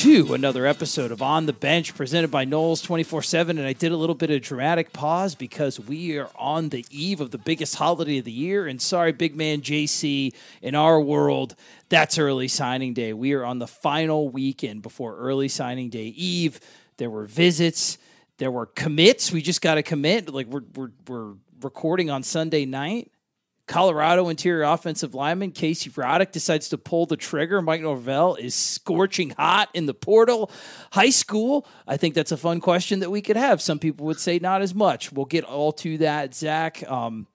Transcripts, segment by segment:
to another episode of On the Bench presented by Noles 24 7. And I did a little bit of dramatic pause because we are on the eve of the biggest holiday of the year. And sorry, big man JC, in our world, that's early signing day. We are on the final weekend before early signing day eve. There were visits, there were commits. We just got to commit. Like we're, we're, we're recording on Sunday night. Colorado interior offensive lineman Casey Roddick decides to pull the trigger. Mike Norvell is scorching hot in the portal. High school, I think that's a fun question that we could have. Some people would say not as much. We'll get all to that, Zach. Um,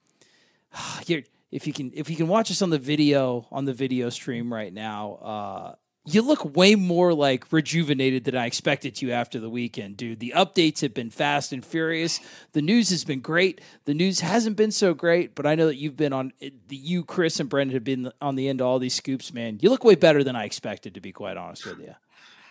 if you can, if you can watch us on the video on the video stream right now, uh, you look way more like rejuvenated than I expected you after the weekend, dude. The updates have been fast and furious. The news has been great. The news hasn't been so great, but I know that you've been on the you, Chris, and Brendan have been on the end of all these scoops, man. You look way better than I expected, to be quite honest with you.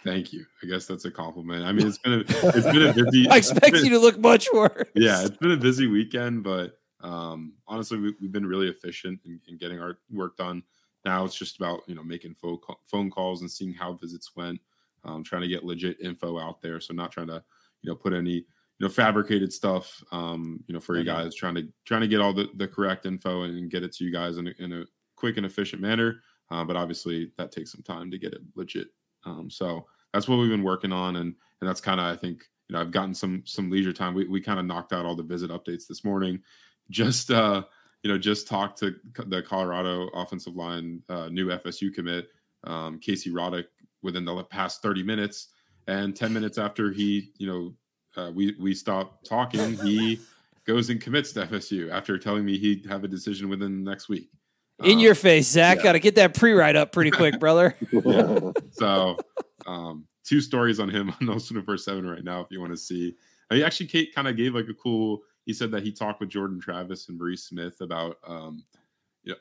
Thank you. I guess that's a compliment. I mean, it's been a, it's been a busy. I expect been, you to look much worse. Yeah, it's been a busy weekend, but um, honestly, we, have been really efficient in, in getting our work done. Now it's just about you know making phone phone calls and seeing how visits went, um, trying to get legit info out there. So not trying to you know put any you know fabricated stuff um, you know for you guys. Trying to trying to get all the, the correct info and get it to you guys in a, in a quick and efficient manner. Uh, but obviously that takes some time to get it legit. Um, so that's what we've been working on, and and that's kind of I think you know I've gotten some some leisure time. We we kind of knocked out all the visit updates this morning. Just uh, you know, just talked to the Colorado offensive line uh, new FSU commit, um, Casey Roddick, within the past 30 minutes. And 10 minutes after he, you know, uh, we we stopped talking, he goes and commits to FSU after telling me he'd have a decision within the next week. In um, your face, Zach. Yeah. Got to get that pre-write up pretty quick, brother. yeah. So, um, two stories on him on those 24 7 right now, if you want to see. He actually Kate kind of gave like a cool he said that he talked with Jordan Travis and Maurice Smith about um,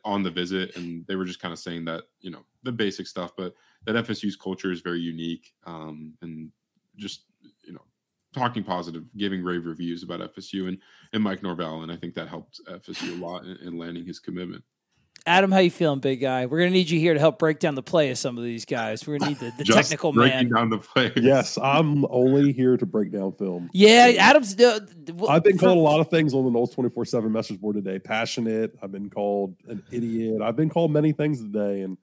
on the visit, and they were just kind of saying that you know the basic stuff, but that FSU's culture is very unique, um, and just you know talking positive, giving rave reviews about FSU and and Mike Norvell, and I think that helped FSU a lot in, in landing his commitment. Adam, how you feeling, big guy? We're gonna need you here to help break down the play of some of these guys. We're gonna need the, the technical breaking man. down the play. Yes, I'm only here to break down film. Yeah, Adam's. Uh, I've been called a lot of things on the Noles twenty four seven message board today. Passionate. I've been called an idiot. I've been called many things today, and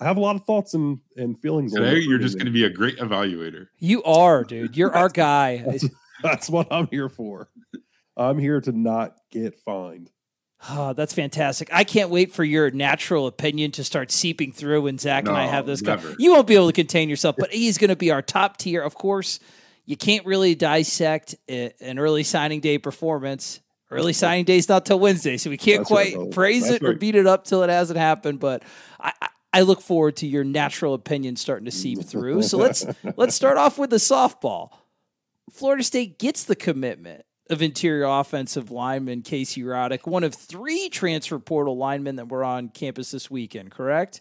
I have a lot of thoughts and and feelings. Today, you're just going to be a great evaluator. You are, dude. You're our guy. That's, that's what I'm here for. I'm here to not get fined. Oh, that's fantastic. I can't wait for your natural opinion to start seeping through when Zach no, and I have this guy. You won't be able to contain yourself, but he's going to be our top tier. Of course, you can't really dissect an early signing day performance. Early signing day is not till Wednesday, so we can't that's quite right, praise that's it right. or beat it up till it hasn't happened. But I, I look forward to your natural opinion starting to seep through. So let's let's start off with the softball. Florida State gets the commitment of interior offensive lineman Casey Roddick, one of three transfer portal linemen that were on campus this weekend, correct?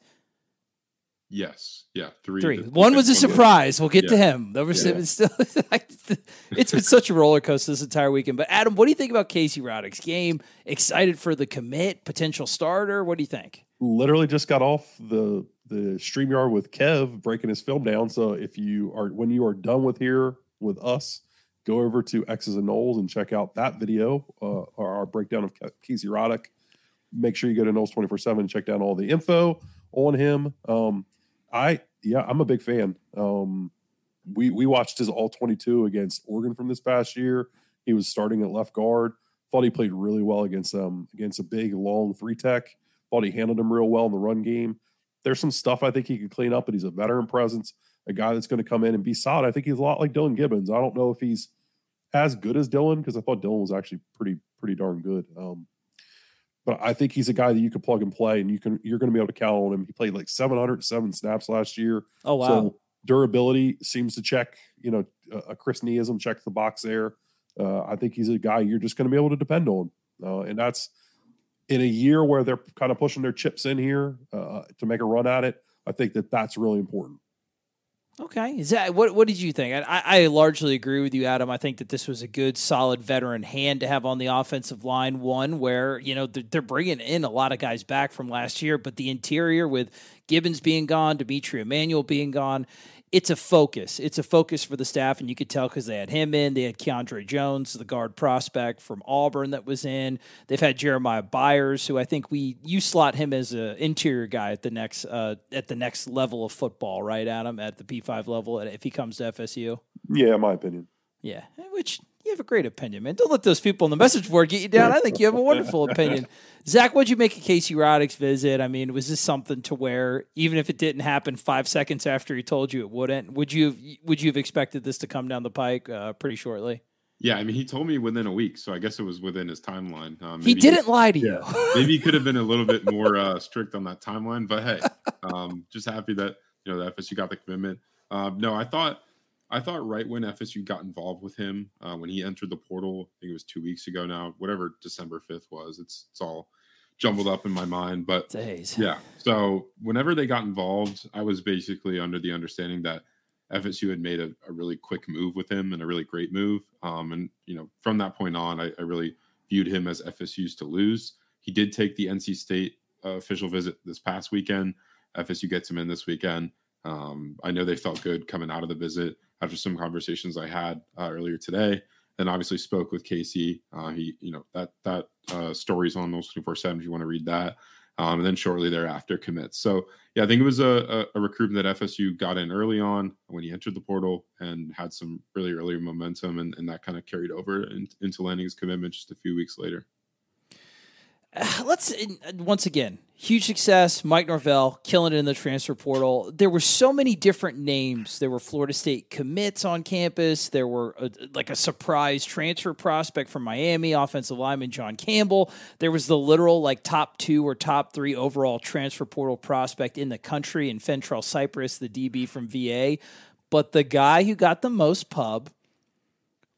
Yes. Yeah. Three. Three. One was a surprise. We'll get yeah. to him. There was yeah. still it's been such a roller coaster this entire weekend. But Adam, what do you think about Casey Roddick's game? Excited for the commit, potential starter? What do you think? Literally just got off the the StreamYard with Kev breaking his film down. So if you are when you are done with here with us, go over to X's and Noles and check out that video, uh, our breakdown of Casey Roddick. Make sure you go to Noles 24 7 and check down all the info on him. Um, I, yeah, I'm a big fan. Um, we, we watched his all 22 against Oregon from this past year. He was starting at left guard. Thought he played really well against um against a big long three tech. Thought he handled him real well in the run game. There's some stuff I think he could clean up, but he's a veteran presence. A guy that's going to come in and be solid. I think he's a lot like Dillan Gibbons. I don't know if he's as good as Dillan because I thought Dillan was actually pretty pretty darn good. Um, but I think he's a guy that you can plug and play, and you can you're going to be able to count on him. He played like 707 snaps last year. Oh wow! So durability seems to check. You know, a Chris Neism checks the box there. Uh, I think he's a guy you're just going to be able to depend on, uh, and that's in a year where they're kind of pushing their chips in here uh, to make a run at it. I think that that's really important. Okay, is that what? What did you think? I, I largely agree with you, Adam. I think that this was a good, solid veteran hand to have on the offensive line. One where you know they're, they're bringing in a lot of guys back from last year, but the interior with Gibbons being gone, D'Mitri Emmanuel being gone, it's a focus. It's a focus for the staff, and you could tell because they had him in. They had Keiondre Jones, the guard prospect from Auburn, that was in. They've had Jeremiah Byers, who I think we you slot him as an interior guy at the next uh, at the next level of football, right, Adam? At the P five level, if he comes to FSU. Yeah, my opinion. Yeah, which you have a great opinion, man. Don't let those people on the message board get you down. I think you have a wonderful opinion. Zach, what'd you make of Casey Roddick's visit? I mean, was this something to where even if it didn't happen five seconds after he told you it wouldn't, would you have, would you have expected this to come down the pike uh, pretty shortly? Yeah, I mean, he told me within a week, so I guess it was within his timeline. Um, he didn't lie to you. maybe he could have been a little bit more uh, strict on that timeline, but hey, um, just happy that you know the FSU got the commitment. Um, no, I thought I thought right when FSU got involved with him, uh, when he entered the portal, I think it was two weeks ago now, whatever December 5th was, it's, it's all jumbled up in my mind. But Days. yeah, so whenever they got involved, I was basically under the understanding that FSU had made a, a really quick move with him and a really great move. Um, and, you know, from that point on, I, I really viewed him as FSU's to lose. He did take the NC State uh, official visit this past weekend. FSU gets him in this weekend. Um, I know they felt good coming out of the visit after some conversations I had uh, earlier today. And obviously spoke with Casey. Uh, he, you know, that that uh, story's on Noles 24 7 if you want to read that. Um, and then shortly thereafter commits. So yeah, I think it was a, a, a, recruitment that FSU got in early on when he entered the portal and had some really early momentum, and, and that kind of carried over in, into landing his commitment just a few weeks later. let's uh, once again huge success mike norvell killing it in the transfer portal. There were so many different names. There were florida state commits on campus. There were a, like a surprise transfer prospect from miami offensive lineman john campbell. There was the literal like top two or top three overall transfer portal prospect in the country in fentrell cypress the db from va but the guy who got the most pub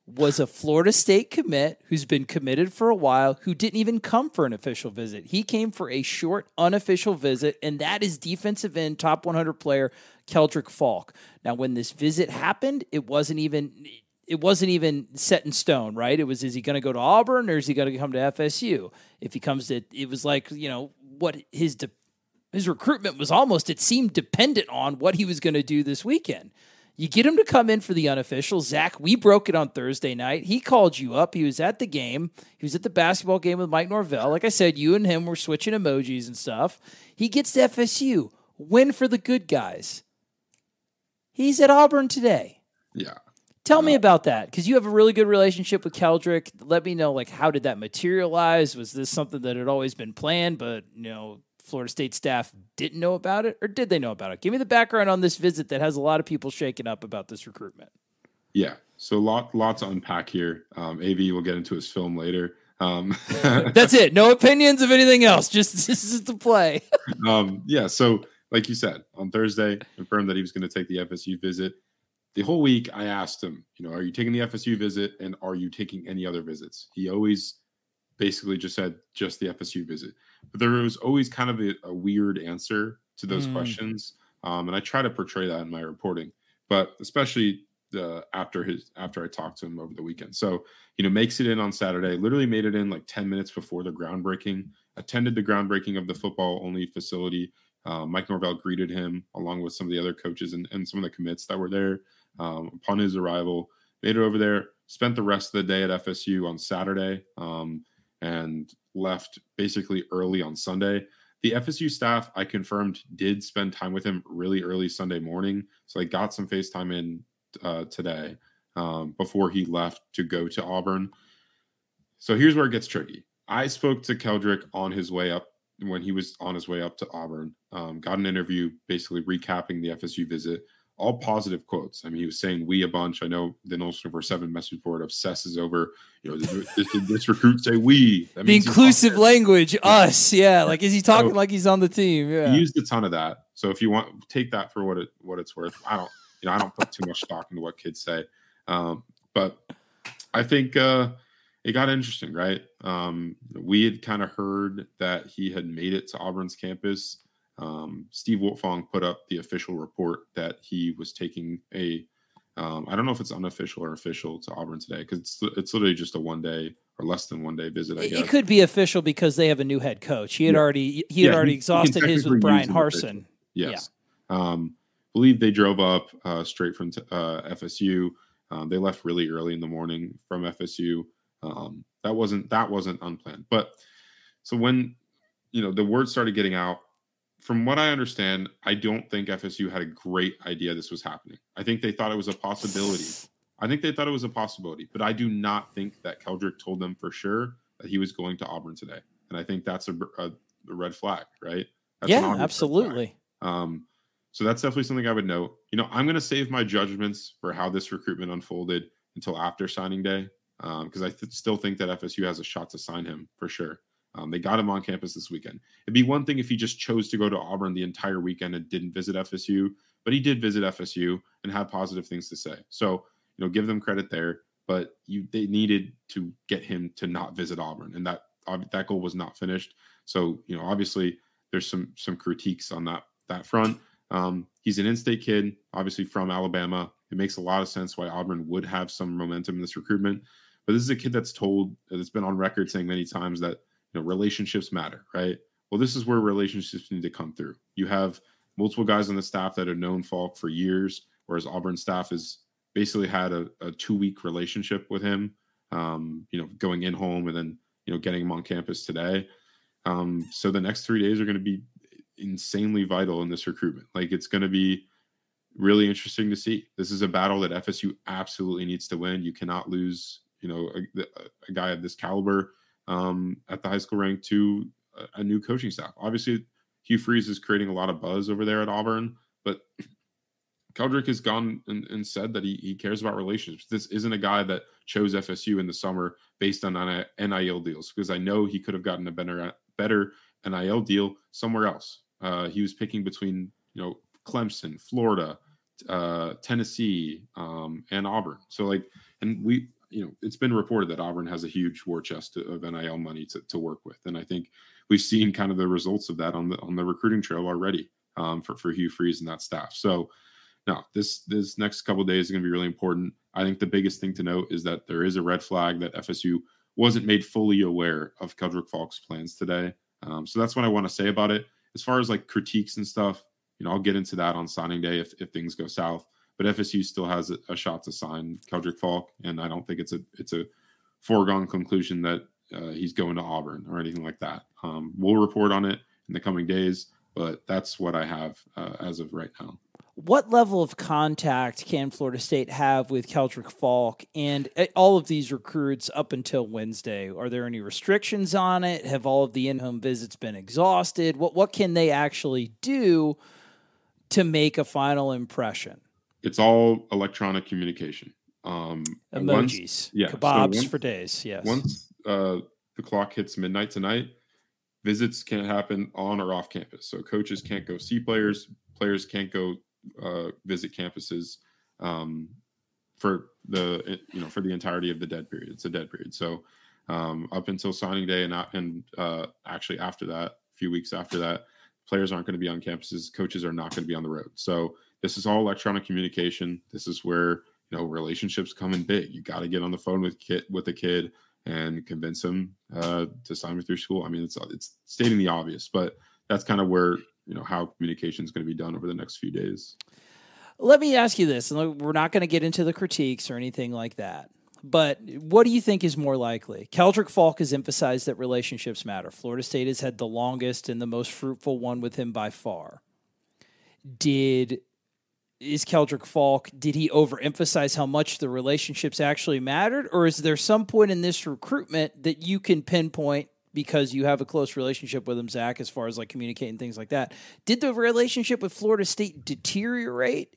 was a Florida State commit who's been committed for a while, who didn't even come for an official visit. He came for a short, unofficial visit, and that is defensive end, top 100 player, Keldric Faulk. Now, when this visit happened, it wasn't even. It wasn't even set in stone, right? It was is he going to go to Auburn or is he going to come to FSU? If he comes to, it was like you know what his de- his recruitment was almost. It seemed dependent on what he was going to do this weekend. You get him to come in for the unofficial. Zach, we broke it on Thursday night. He called you up. He was at the game. He was at the basketball game with Mike Norvell. Like I said, you and him were switching emojis and stuff. He gets to FSU. Win for the good guys. He's at Auburn today. Yeah. Tell me about that because you have a really good relationship with Keldric. Let me know, like, how did that materialize? Was this something that had always been planned, but you know, Florida State staff didn't know about it, or did they know about it? Give me the background on this visit that has a lot of people shaken up about this recruitment. Yeah, so lot lot to unpack here. Um, Av will get into his film later. Um, That's it. No opinions of anything else. Just this is the play. um, yeah. So, like you said, on Thursday, confirmed that he was going to take the FSU visit. The whole week, I asked him, you know, are you taking the FSU visit, and are you taking any other visits? He always basically just said just the FSU visit but there was always kind of a, a weird answer to those mm. questions. Um, and I try to portray that in my reporting, but especially the after his after I talked to him over the weekend. So you know, makes it in on Saturday. Literally made it in like ten minutes before the groundbreaking. Attended the groundbreaking of the football only facility. Uh, Mike Norvell greeted him along with some of the other coaches and, and some of the commits that were there. Um, upon his arrival, made it over there. Spent the rest of the day at FSU on Saturday. Um, and left basically early on Sunday. The FSU staff, I confirmed, did spend time with him really early Sunday morning. So I got some FaceTime in uh, today um, before he left to go to Auburn. So here's where it gets tricky. I spoke to Keldric on his way up when he was on his way up to Auburn. Um, got an interview basically recapping the FSU visit. All positive quotes. I mean, he was saying we a bunch. I know the Noles 24 7 message board obsesses over, you know, this, this, this recruit say we. That the inclusive language, us. Yeah. Like, is he talking so, like he's on the team? Yeah. He used a ton of that. So if you want, take that for what it what it's worth. I don't, you know, I don't put too much stock into what kids say. Um, but I think uh, it got interesting, right? Um, we had kind of heard that he had made it to Auburn's campus um, Steve Wiltfong put up the official report that he was taking a um, I don't know if it's unofficial or official to Auburn today because it's it's literally just a one day or less than one day visit. I guess it could be official because they have a new head coach. He had yeah. already he had yeah, already he, exhausted he his with Bryan Harsin. Yes, yeah. um, believe they drove up uh, straight from t- uh, FSU. Um, they left really early in the morning from FSU. Um, that wasn't that wasn't unplanned, but so when you know the word started getting out from what I understand, I don't think FSU had a great idea this was happening. I think they thought it was a possibility. I think they thought it was a possibility, but I do not think that Keldric told them for sure that he was going to Auburn today. And I think that's a, a, a red flag, right? That's yeah, absolutely. Um, so that's definitely something I would note. You know, I'm going to save my judgments for how this recruitment unfolded until after signing day because um, I th- still think that FSU has a shot to sign him for sure. Um, they got him on campus this weekend. It'd be one thing if he just chose to go to Auburn the entire weekend and didn't visit FSU, but he did visit FSU and had positive things to say. So, you know, give them credit there. But you they needed to get him to not visit Auburn, and that that goal was not finished. So, you know, obviously there's some some critiques on that that front. Um, he's an in-state kid, obviously from Alabama. It makes a lot of sense why Auburn would have some momentum in this recruitment. But this is a kid that's told that's been on record saying many times that know relationships matter right? Well this is where relationships need to come through. You have multiple guys on the staff that have known faulk for years whereas auburn staff has basically had a, a two week relationship with him um, you know going in home and then you know getting him on campus today. Um, so the next three days are going to be insanely vital in this recruitment. Like it's going to be really interesting to see. This is a battle that fsu absolutely needs to win. You cannot lose you know a, a guy of this caliber um, at the high school rank to a, new coaching staff. Obviously, Hugh Freeze is creating a lot of buzz over there at Auburn, but Keldric has gone and, and, said that he, he cares about relationships. This isn't a guy that chose FSU in the summer based on NIL deals because I know he could have gotten a better better NIL deal somewhere else. Uh, he was picking between you know Clemson, Florida, uh, Tennessee, um, and Auburn. So like, and we you know, it's been reported that Auburn has a huge war chest of NIL money to, to work with, and I think we've seen kind of the results of that on the on the recruiting trail already um, for for Hugh Freeze and that staff. So, now this this next couple days is going to be really important. I think the biggest thing to note is that there is a red flag that FSU wasn't made fully aware of Keldric Faulk's plans today. Um, so that's what I want to say about it. As far as like critiques and stuff, you know, I'll get into that on signing day if if things go south but FSU still has a, a shot to sign Keldric Faulk, and I don't think it's a it's a foregone conclusion that uh, he's going to Auburn or anything like that. Um, we'll report on it in the coming days, but that's what I have uh, as of right now. What level of contact can Florida State have with Keldric Faulk and uh, all of these recruits up until Wednesday? Are there any restrictions on it? Have all of the in-home visits been exhausted? What what can they actually do to make a final impression? It's all electronic communication. Um, Emojis, once, yeah, kebabs so once, for days. Yes. Once uh, the clock hits midnight tonight, visits can't happen on or off campus. So coaches can't go see players. Players can't go uh, visit campuses um, for the you know for the entirety of the dead period. It's a dead period. So um, up until signing day and and uh, actually after that, a few weeks after that, players aren't going to be on campuses. Coaches are not going to be on the road. So this is all electronic communication. This is where you know relationships come in big. You got to get on the phone with kid with a kid and convince him uh, to sign with your school. I mean, it's it's stating the obvious, but that's kind of where you know how communication is going to be done over the next few days. Let me ask you this, and we're not going to get into the critiques or anything like that. But what do you think is more likely? Keldric Faulk has emphasized that relationships matter. Florida State has had the longest and the most fruitful one with him by far. Did is Keldric Faulk, did he overemphasize how much the relationships actually mattered? Or is there some point in this recruitment that you can pinpoint because you have a close relationship with him, Zach, as far as like communicating things like that? Did the relationship with Florida State deteriorate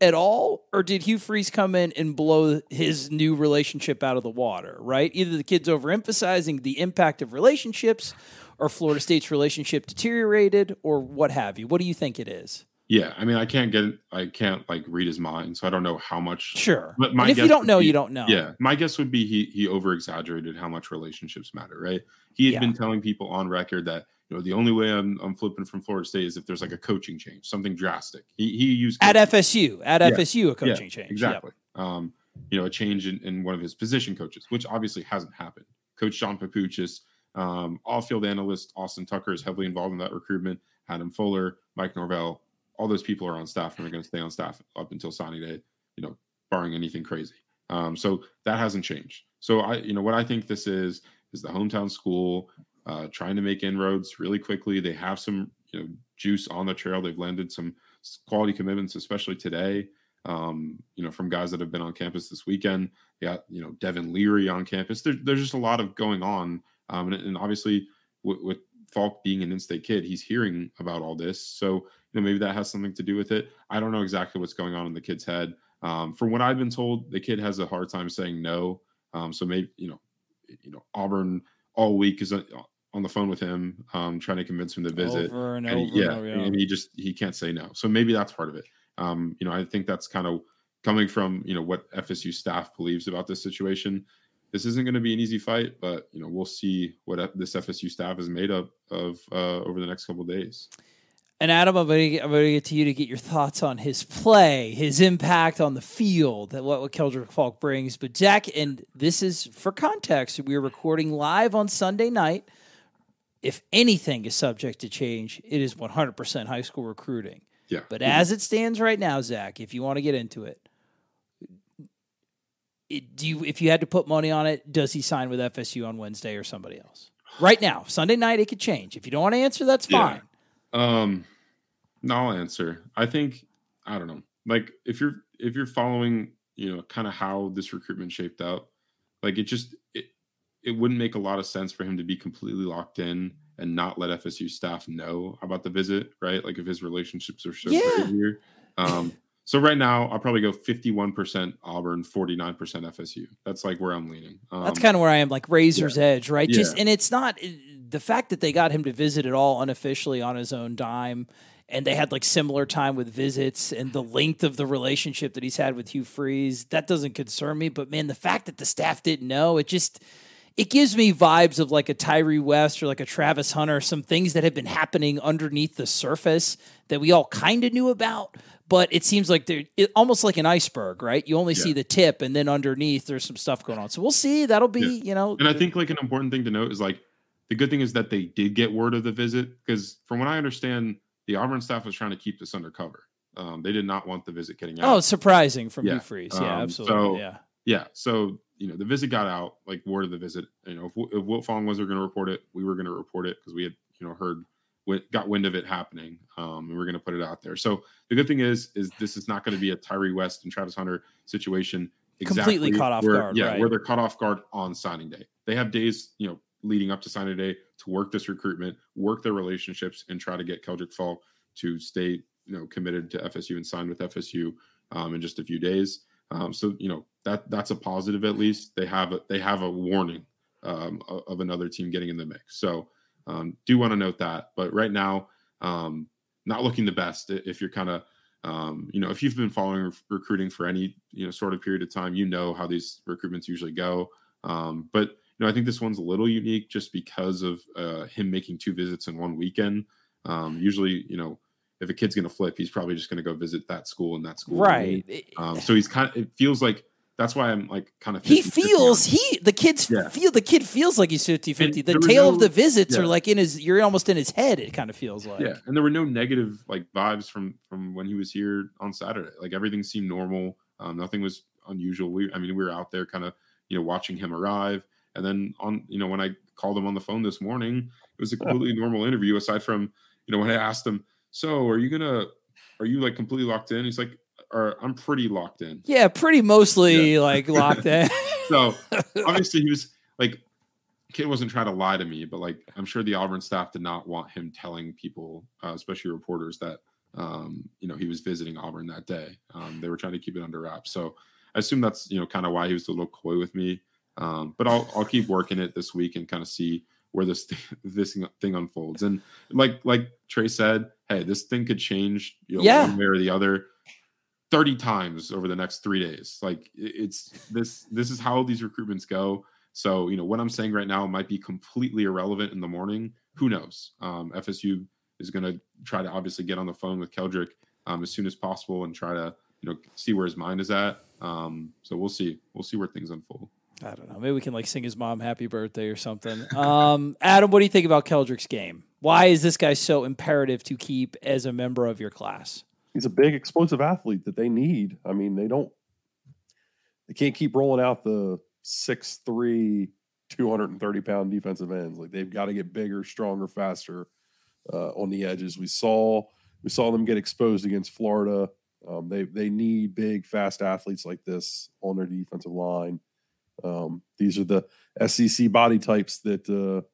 at all, or did Hugh Freeze come in and blow his new relationship out of the water? Right, either the kid's overemphasizing the impact of relationships, or Florida State's relationship deteriorated, or what have you. What do you think it is? Yeah, I mean, I can't get, I can't like read his mind, so I don't know how much. Sure, But my and if you don't know, be- you don't know. Yeah, my guess would be he he over exaggerated how much relationships matter, right? He had Yeah. been telling people on record that you know the only way I'm I'm flipping from Florida State is if there's like a coaching change, something drastic. He he used At FSU, at Yeah. FSU, a Yeah, coaching change. Yep. exactly. Um, you know, a change in, in one of his position coaches, which obviously hasn't happened. Coach John Papuchis, um, off-field analyst Austin Tucker is heavily involved in that recruitment. Adam Fuller, Mike Norvell, all those people are on staff and are going to stay on staff up until signing day. You know, barring anything crazy. Um, so that hasn't changed. So I, you know, what I think this is is the hometown school uh, trying to make inroads really quickly. They have some, you know, juice on the trail. They've landed some quality commitments, especially today. Um, you know, from guys that have been on campus this weekend. They got, you know, Devin Leary on campus. There, there's just a lot of going on. Um, and, and obviously, with, with Faulk being an in-state kid, he's hearing about all this. So, know, maybe that has something to do with it. I don't know exactly what's going on in the kid's head. Um, from what I've been told, the kid has a hard time saying no. Um, so maybe you know, you know, Auburn all week is uh, on the phone with him, um, trying to convince him to visit. Over and And over. he- yeah, and over, and he just he can't say no. So maybe that's part of it. Um, you know, I think that's kind of coming from you know what FSU staff believes about this situation. This isn't going to be an easy fight, but you know we'll see what this FSU staff is made up of uh, over the next couple of days. And Adam, I'm going, to, I'm going to get to you to get your thoughts on his play, his impact on the field, that what, what Keldric Faulk brings. But Zach, and this is for context, we are recording live on Sunday night. If anything is subject to change, it is 100% high school recruiting. Yeah, But as it stands right now, Zach, if you want to get into it, it, do you if you had to put money on it, does he sign with FSU on Wednesday or somebody else? Right now, Sunday night, it could change. If you don't want to answer, that's Yeah. fine. Um, no, I'll answer. I think I don't know. Like if you're if you're following, you know, kind of how this recruitment shaped out, like it just it it wouldn't make a lot of sense for him to be completely locked in and not let FSU staff know about the visit, right? Like if his relationships are so Yeah. here. Um, so right now I'll probably go 51% Auburn, 49% FSU. That's like where I'm leaning. Um, That's kind of where I am, like razor's edge, right? Just Yeah. and it's not the fact that they got him to visit it all unofficially on his own dime, and they had like similar time with visits, and the length of the relationship that he's had with Hugh Freeze that doesn't concern me. But man, the fact that the staff didn't know, it just it gives me vibes of like a Tyree West or like a Travis Hunter, some things that have been happening underneath the surface that we all kind of knew about. But it seems like they're it, almost like an iceberg, right? You only Yeah. see the tip, and then underneath there's some stuff going on. So we'll see. That'll be, Yeah. you know, And I think like an important thing to note is like the good thing is that they did get word of the visit because from what I understand, the Auburn staff was trying to keep this undercover. Um, they did not want the visit getting out. oh, surprising from Yeah. Freeze. Yeah, Um, absolutely. so- yeah. yeah. So you know the visit got out, like word of the visit. You know, if, if Wiltfong was going to report it, we were going to report it because we had you know heard got wind of it happening, um, and we're going to put it out there. So the good thing is, is this is not going to be a Tyree West and Travis Hunter situation. Completely caught off where- guard, Yeah, right. where they're caught off guard on signing day. They have days, you know, leading up to signing day to work this recruitment, work their relationships, and try to get Keldric Faulk to stay, you know, committed to FSU and sign with FSU um, in just a few days. Um, so you know that that's a positive at least. They have a they have a warning um, of another team getting in the mix. So um, do want to note that. But right now, um, not looking the best. If you're kind of um, you know if you've been following rec- recruiting for any you know sort of period of time, you know how these recruitments usually go. But know I think this one's a little unique just because of uh, him making two visits in one weekend. Um, usually, you know, if a kid's going to flip, he's probably just going to go visit that school and that school. Right. Um, so he's kind of, it feels like that's why I'm like kind of, he feels he the kids Yeah. feel the kid feels like he's 50 50 the tail of the visits yeah. are like in his you're almost in his head it kind of feels like yeah. And there were no negative like vibes from, from when he was here on Saturday. Like everything seemed normal. Um, nothing was unusual. We, I mean, we were out there kind of, you know, watching him arrive. And then on, you know, when I called him on the phone this morning, it was a completely normal interview aside from, you know, when I asked him, so are you going to, are you like completely locked in? He's like, or I'm pretty locked in. yeah pretty mostly like locked in So obviously he was like kid wasn't trying to lie to me but like i'm sure the auburn staff did not want him telling people uh, especially reporters that um, you know, he was visiting Auburn that day. Um, they were trying to keep it under wraps. So I assume that's, you know, kind of why he was a little coy with me. Um, but I'll, I'll keep working it this week and kind of see where this thing, this thing unfolds. And like, like Trey said, Hey, this thing could change you know, yeah. one way or the other 30 times over the next three days. Like it's this, this is how these recruitments go. So, you know, what I'm saying right now might be completely irrelevant in the morning. Who knows? Um, FSU is going to try to obviously get on the phone with Keldric um, as soon as possible and try to, you know, see where his mind is at. Um, so we'll see. We'll see where things unfold. I don't know. Maybe we can like sing his mom happy birthday or something. Um, Adam, what do you think about Keldric's game? Why is this guy so imperative to keep as a member of your class? He's a big explosive athlete that they need. I mean, they don't they can't keep rolling out the six three 230 pound defensive ends. Like they've got to get bigger, stronger, faster uh, on the edges. We saw we saw them get exposed against Florida. Um, they they need big, fast athletes like this on their defensive line. Um, these are the SEC body types that uh,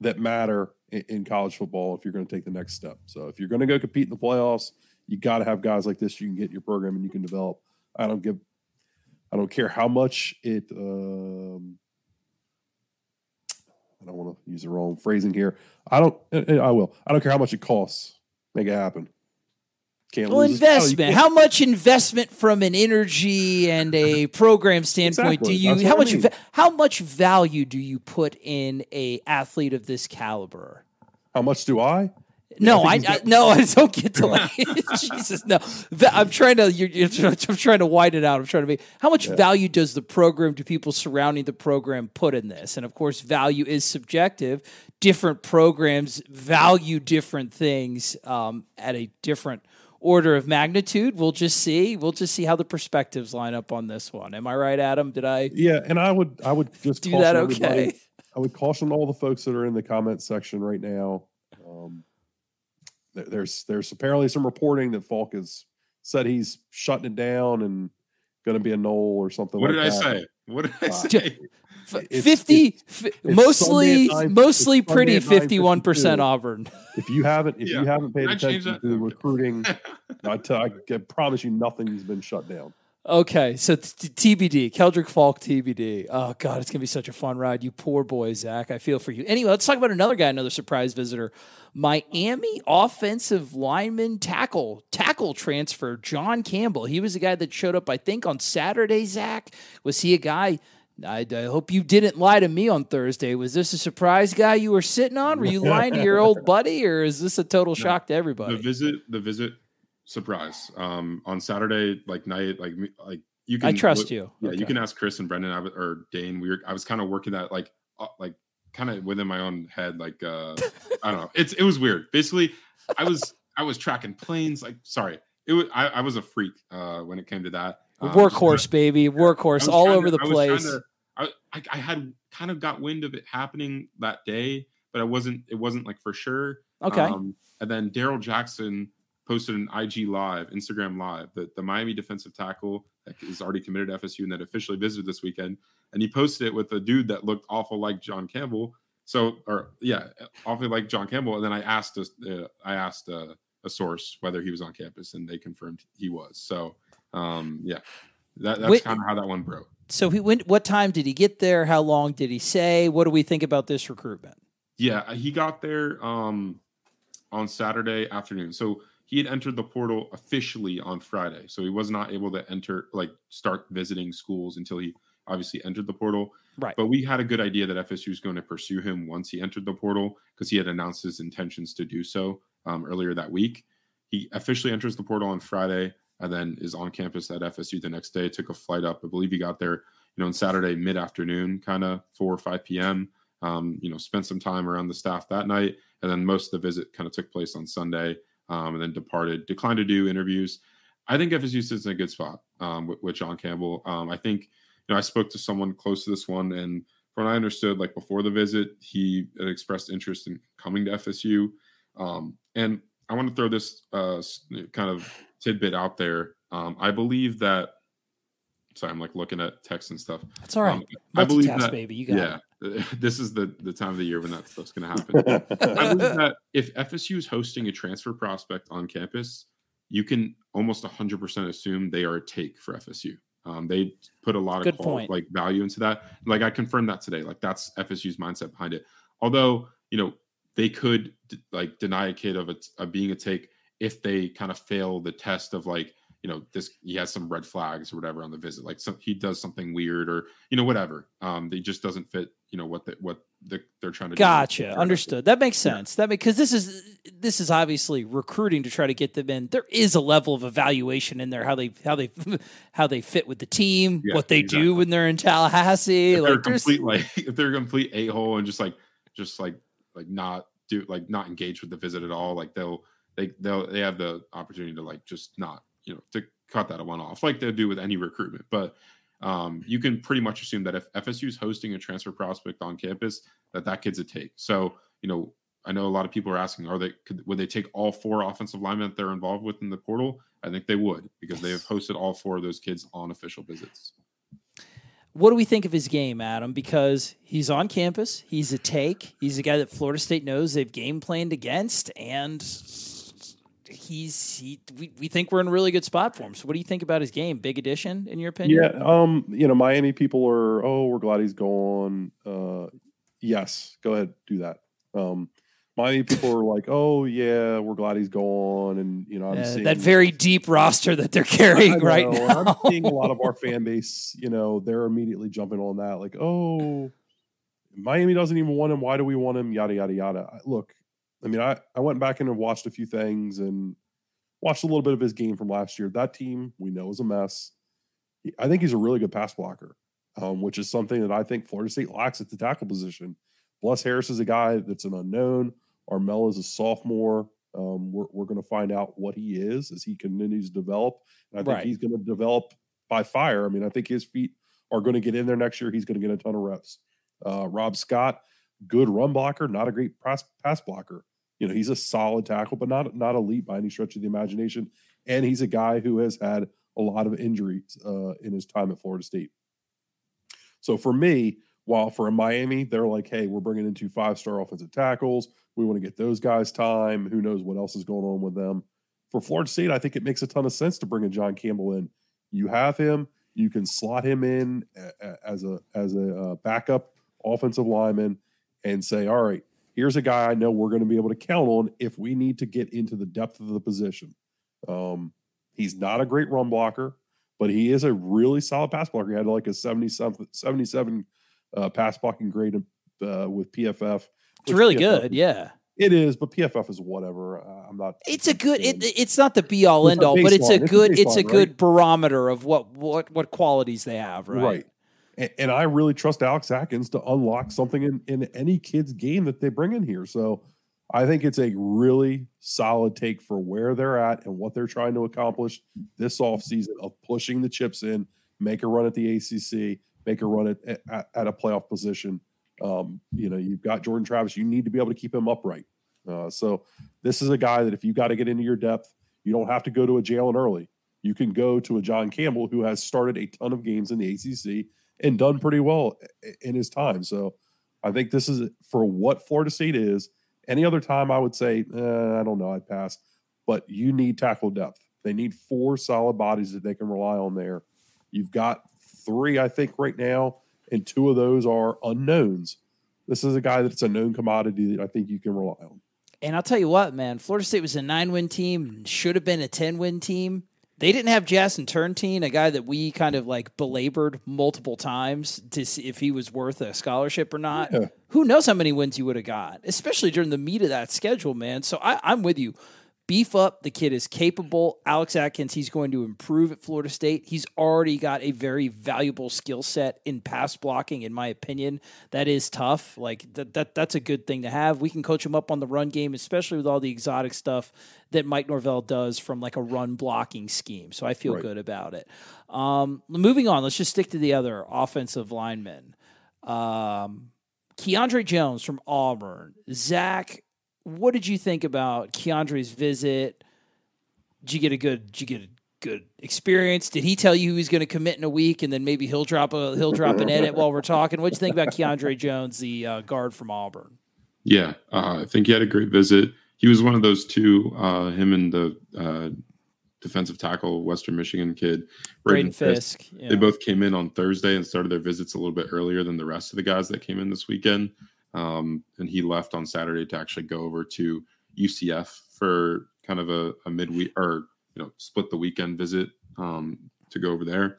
that matter in, in, college football if you're going to take the next step. So if you're going to go compete in the playoffs, you got to have guys like this you can get your program and you can develop. I don't give I don't care how much it. Um, I don't want to use the wrong phrasing here. I don't. I will. I don't care how much it costs. Make it happen. Can't well, investment. How much investment from an energy and a program standpoint exactly. do you? That's how much? I mean. How much value do you put in a athlete of this caliber? How much do I? No, I, I, no, I don't get to like Jesus. No, I'm trying to. You're, you're, I'm trying to widen it out. I'm trying to be. How much yeah. value does the program, do people surrounding the program, put in this? And of course, value is subjective. Different programs value different things um, at a different order of magnitude. We'll just see. We'll just see how the perspectives line up on this one. Am I right, Adam? Did I? Yeah, and I would. I would just do that. Okay. I would caution all the folks that are in the comment section right now. Um, there's there's apparently some reporting that Faulk has said he's shutting it down and going to be a Nole or something. What like did that. I say? What did I say? It's, 50 it's, it's mostly mostly pretty 51% Auburn. If you haven't if yeah. you haven't paid attention to the recruiting, I, tell, promise you nothing's been shut down. Okay, so t- TBD, Keldric Faulk TBD. Oh God, it's gonna be such a fun ride. You poor boy, Zach. I feel for you. Anyway, let's talk about another guy, another surprise visitor. Miami offensive lineman tackle tackle transfer John Campbell. He was the guy that showed up, I think, on Saturday. Zach, was he a guy? I, I, hope you didn't lie to me on Thursday. Was this a surprise guy you were sitting on? Were you lying to your old buddy, or is this a total shock to everybody? The visit, the visit surprise um, on Saturday, like night, like like you can. I trust you. Yeah, okay. you can ask Chris and Brendan or Dane. We were. I was kind of working that like uh, like kind of within my own head. Like uh, I don't know. It's it was weird. Basically, I was I was tracking planes. Like sorry, it was I, I was a freak uh, when it came to that. Um, workhorse, baby, workhorse all over to, the place. To, I, I had kind of got wind of it happening that day, but I wasn't. It wasn't like for sure. Okay. Um, and then Darrell Jackson posted an IG live, Instagram live, that the Miami defensive tackle that is already committed to FSU and that officially visited this weekend. And he posted it with a dude that looked awful like John Campbell. So, or yeah, awfully like John Campbell. And then I asked, a, uh, I asked a, a, source whether he was on campus, and they confirmed he was. So, um, yeah, that, that's kind of how that one broke. So he went. What time did he get there? How long did he say? What do we think about this recruitment? Yeah, he got there um, on Saturday afternoon. So he had entered the portal officially on Friday. So he was not able to enter, like, start visiting schools until he obviously entered the portal. Right. But we had a good idea that FSU was going to pursue him once he entered the portal because he had announced his intentions to do so um, earlier that week. He officially enters the portal on Friday and then is on campus at FSU the next day. Took a flight up. I believe he got there, you know, on Saturday mid afternoon, kind of four or five p.m. Um, you know, spent some time around the staff that night, and then most of the visit kind of took place on Sunday um, and then departed, declined to do interviews. I think FSU sits in a good spot um, with, with, John Campbell. Um, I think, you know, I spoke to someone close to this one, and from what I understood, like before the visit, he expressed interest in coming to FSU. Um, and I want to throw this uh, kind of tidbit out there. Um, I believe that sorry, I'm like looking at text and stuff. That's all right. Um, I believe that- baby. You got yeah, it. this is the the time of the year when that stuff's going to happen. I believe that if FSU is hosting a transfer prospect on campus, you can almost 100% assume they are a take for FSU. Um, they put a lot of Good qual- point. like value into that. Like I confirmed that today. Like that's FSU's mindset behind it. Although you know they could like deny a kid of of being a take if they kind of fail the test of like you know this he has some red flags or whatever on the visit like some he does something weird or you know whatever um they just doesn't fit you know what the, what the, they're trying to do. Gotcha. Understood. That makes Yeah. sense. That because this is this is obviously recruiting to try to get them in. There is a level of evaluation in there how they how they how they fit with the team, Yeah, what they exactly. do when they're in Tallahassee. if they're complete like if they're a complete a hole and just like just like like not do like not engage with the visit at all like they'll they they'll they have the opportunity to like just not you know to cut that one off like they'll do with any recruitment. But um you can pretty much assume that if FSU is hosting a transfer prospect on campus that that kid's a take. So you know I know a lot of people are asking are they could would they take all four offensive linemen that they're involved with in the portal? I think they would because they have hosted all four of those kids on official visits. What do we think of his game, Adam? Because he's on campus, he's a take, he's a guy that Florida State knows they've game planned against, and he's he. We, we think we're in a really good spot for him. So, what do you think about his game? Big addition, in your opinion? Yeah, um, you know, Miami people are, oh, we're glad he's gone. Uh, yes, go ahead, do that. Um, Miami people are like, oh yeah, we're glad he's gone, and you know, I'm Uh, seeing that very deep roster that they're carrying right know, and now. I'm seeing a lot of our fan base, you know, they're immediately jumping on that, like, oh, Miami doesn't even want him. Why do we want him? Yada yada yada. Look, I mean, I I went back in and watched a few things and watched a little bit of his game from last year. That team we know is a mess. I think he's a really good pass blocker, um, which is something that I think Florida State lacks at the tackle position. Bless Harris is a guy that's an unknown. Armel is a sophomore. Um, we're we're going to find out what he is as he continues to develop. And I think Right. he's going to develop by fire. I mean, I think his feet are going to get in there next year. He's going to get a ton of reps. Uh, Rob Scott, good run blocker, not a great pass pass blocker. You know, he's a solid tackle, but not not elite by any stretch of the imagination. And he's a guy who has had a lot of injuries uh, in his time at Florida State. So for me, while for Miami, they're like, hey, we're bringing in two five star offensive tackles. We want to get those guys time. Who knows what else is going on with them? For Florida State, I think it makes a ton of sense to bring a John Campbell in. You have him. You can slot him in as a as a uh, backup offensive lineman and say, all right, here's a guy I know we're going to be able to count on if we need to get into the depth of the position. Um, he's not a great run blocker, but he is a really solid pass blocker. He had like a 70 something, 77 uh, pass blocking grade uh, with PFF. It's really PFF good. Yeah. It is, but PFF is whatever. Uh, I'm not. It's a good. It, it's not the be all end all, but it's a baseline. It's a good. It's a good right? barometer of what what what qualities they have. Right. right. And, and I really trust Alex Atkins to unlock something in, in any kid's game that they bring in here. So I think it's a really solid take for where they're at and what they're trying to accomplish this offseason of pushing the chips in, make a run at the ACC, make a run at, at, at a playoff position. Um, you know, you've got Jordan Travis. You need to be able to keep him upright. Uh, so this is a guy that if you got to get into your depth, you don't have to go to a Jalen early. You can go to a John Campbell who has started a ton of games in the ACC and done pretty well in his time. So I think this is for what Florida State is. Any other time, I would say, eh, I don't know, I'd pass. But you need tackle depth. They need four solid bodies that they can rely on there. You've got three, I think, right now, and two of those are unknowns. This is a guy that's a known commodity that I think you can rely on. And I'll tell you what, man, Florida State was a nine win team, should have been a 10 win team. They didn't have Jazston Turnetine, a guy that we kind of like belabored multiple times to see if he was worth a scholarship or not. Yeah. Who knows how many wins you would have got, especially during the meat of that schedule, man. So I, I'm with you. Beef up. The kid is capable. Alex Atkins, he's going to improve at Florida State. He's already got a very valuable skill set in pass blocking, in my opinion. That is tough. Like that, that that's a good thing to have. We can coach him up on the run game, especially with all the exotic stuff that Mike Norvell does from like a run blocking scheme. So I feel Right. good about it. Um, moving on, let's just stick to the other offensive linemen. Um, Keiondre Jones from Auburn. Zach, what did you think about Keiondre's visit? Did you get a good? Did you get a good experience. Did he tell you he was going to commit in a week, and then maybe he'll drop a he'll drop an edit while we're talking? What do you think about Keiondre Jones, the uh, guard from Auburn? Yeah, uh, I think he had a great visit. He was one of those two, uh, him and the uh, defensive tackle, Western Michigan kid, Braden Fisk. Fisk. Yeah. They both came in on Thursday and started their visits a little bit earlier than the rest of the guys that came in this weekend. Um, and he left on Saturday to actually go over to UCF for kind of a, a midweek or you know split the weekend visit um, to go over there.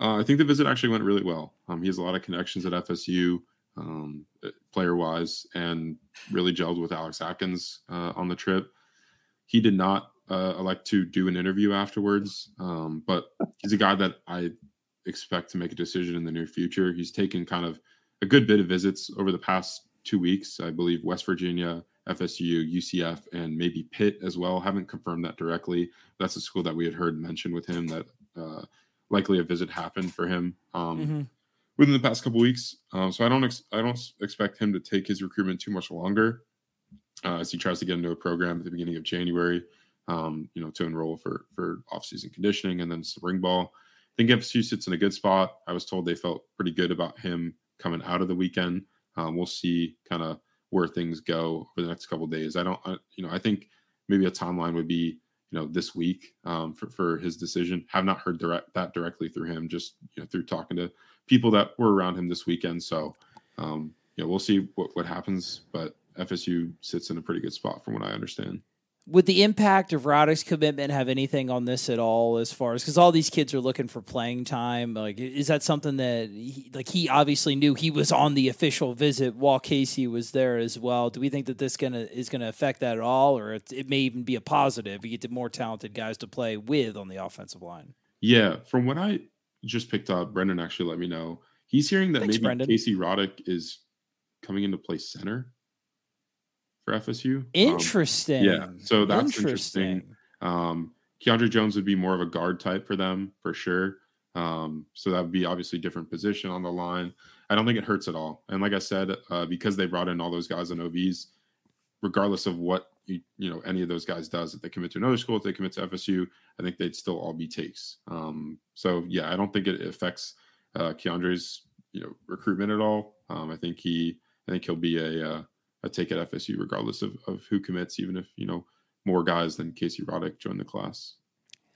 Uh, I think the visit actually went really well. Um, he has a lot of connections at FSU, um, player wise, and really gelled with Alex Atkins uh, on the trip. He did not uh, elect to do an interview afterwards, um, but he's a guy that I expect to make a decision in the near future. He's taken kind of a good bit of visits over the past two weeks. I believe West Virginia, FSU, UCF, and maybe Pitt as well. Haven't confirmed that directly. That's a school that we had heard mentioned with him that uh, likely a visit happened for him um, mm-hmm. within the past couple weeks. Um, so I don't ex- I don't expect him to take his recruitment too much longer uh, as he tries to get into a program at the beginning of January. Um, you know, to enroll for for offseason conditioning and then spring ball. I think FSU sits in a good spot. I was told they felt pretty good about him coming out of the weekend. Um, we'll see kind of where things go for the next couple days. I don't, I, you know, I think maybe a timeline would be, you know, this week um, for, for his decision. Have not heard direct that directly through him, just you know, through talking to people that were around him this weekend. So, um, you know, we'll see what, what happens, but FSU sits in a pretty good spot from what I understand would the impact of Roddick's commitment have anything on this at all as far as because all these kids are looking for playing time like is that something that he, like he obviously knew he was on the official visit while casey was there as well. Do we think that this gonna is gonna affect that at all or it, it may even be a positive you get the more talented guys to play with on the offensive line? Yeah from what i just picked up brendan actually let me know. He's hearing that Thanks, maybe Brendan. casey roddick is coming into play center for FSU. Um, interesting. Um, yeah, so that's interesting. interesting. Um, Keiondre Jones would be more of a guard type for them for sure. Um, so that would be obviously different position on the line. I don't think it hurts at all. And like I said, uh, because they brought in all those guys in OVs, regardless of what you, you know any of those guys does, if they commit to another school, if they commit to FSU, I think they'd still all be takes. Um, so yeah, I don't think it affects uh, Keiondre's you know recruitment at all. Um, I think he, I think he'll be a uh, a take at FSU, regardless of, of who commits, even if, you know, more guys than Casey Roddick join the class.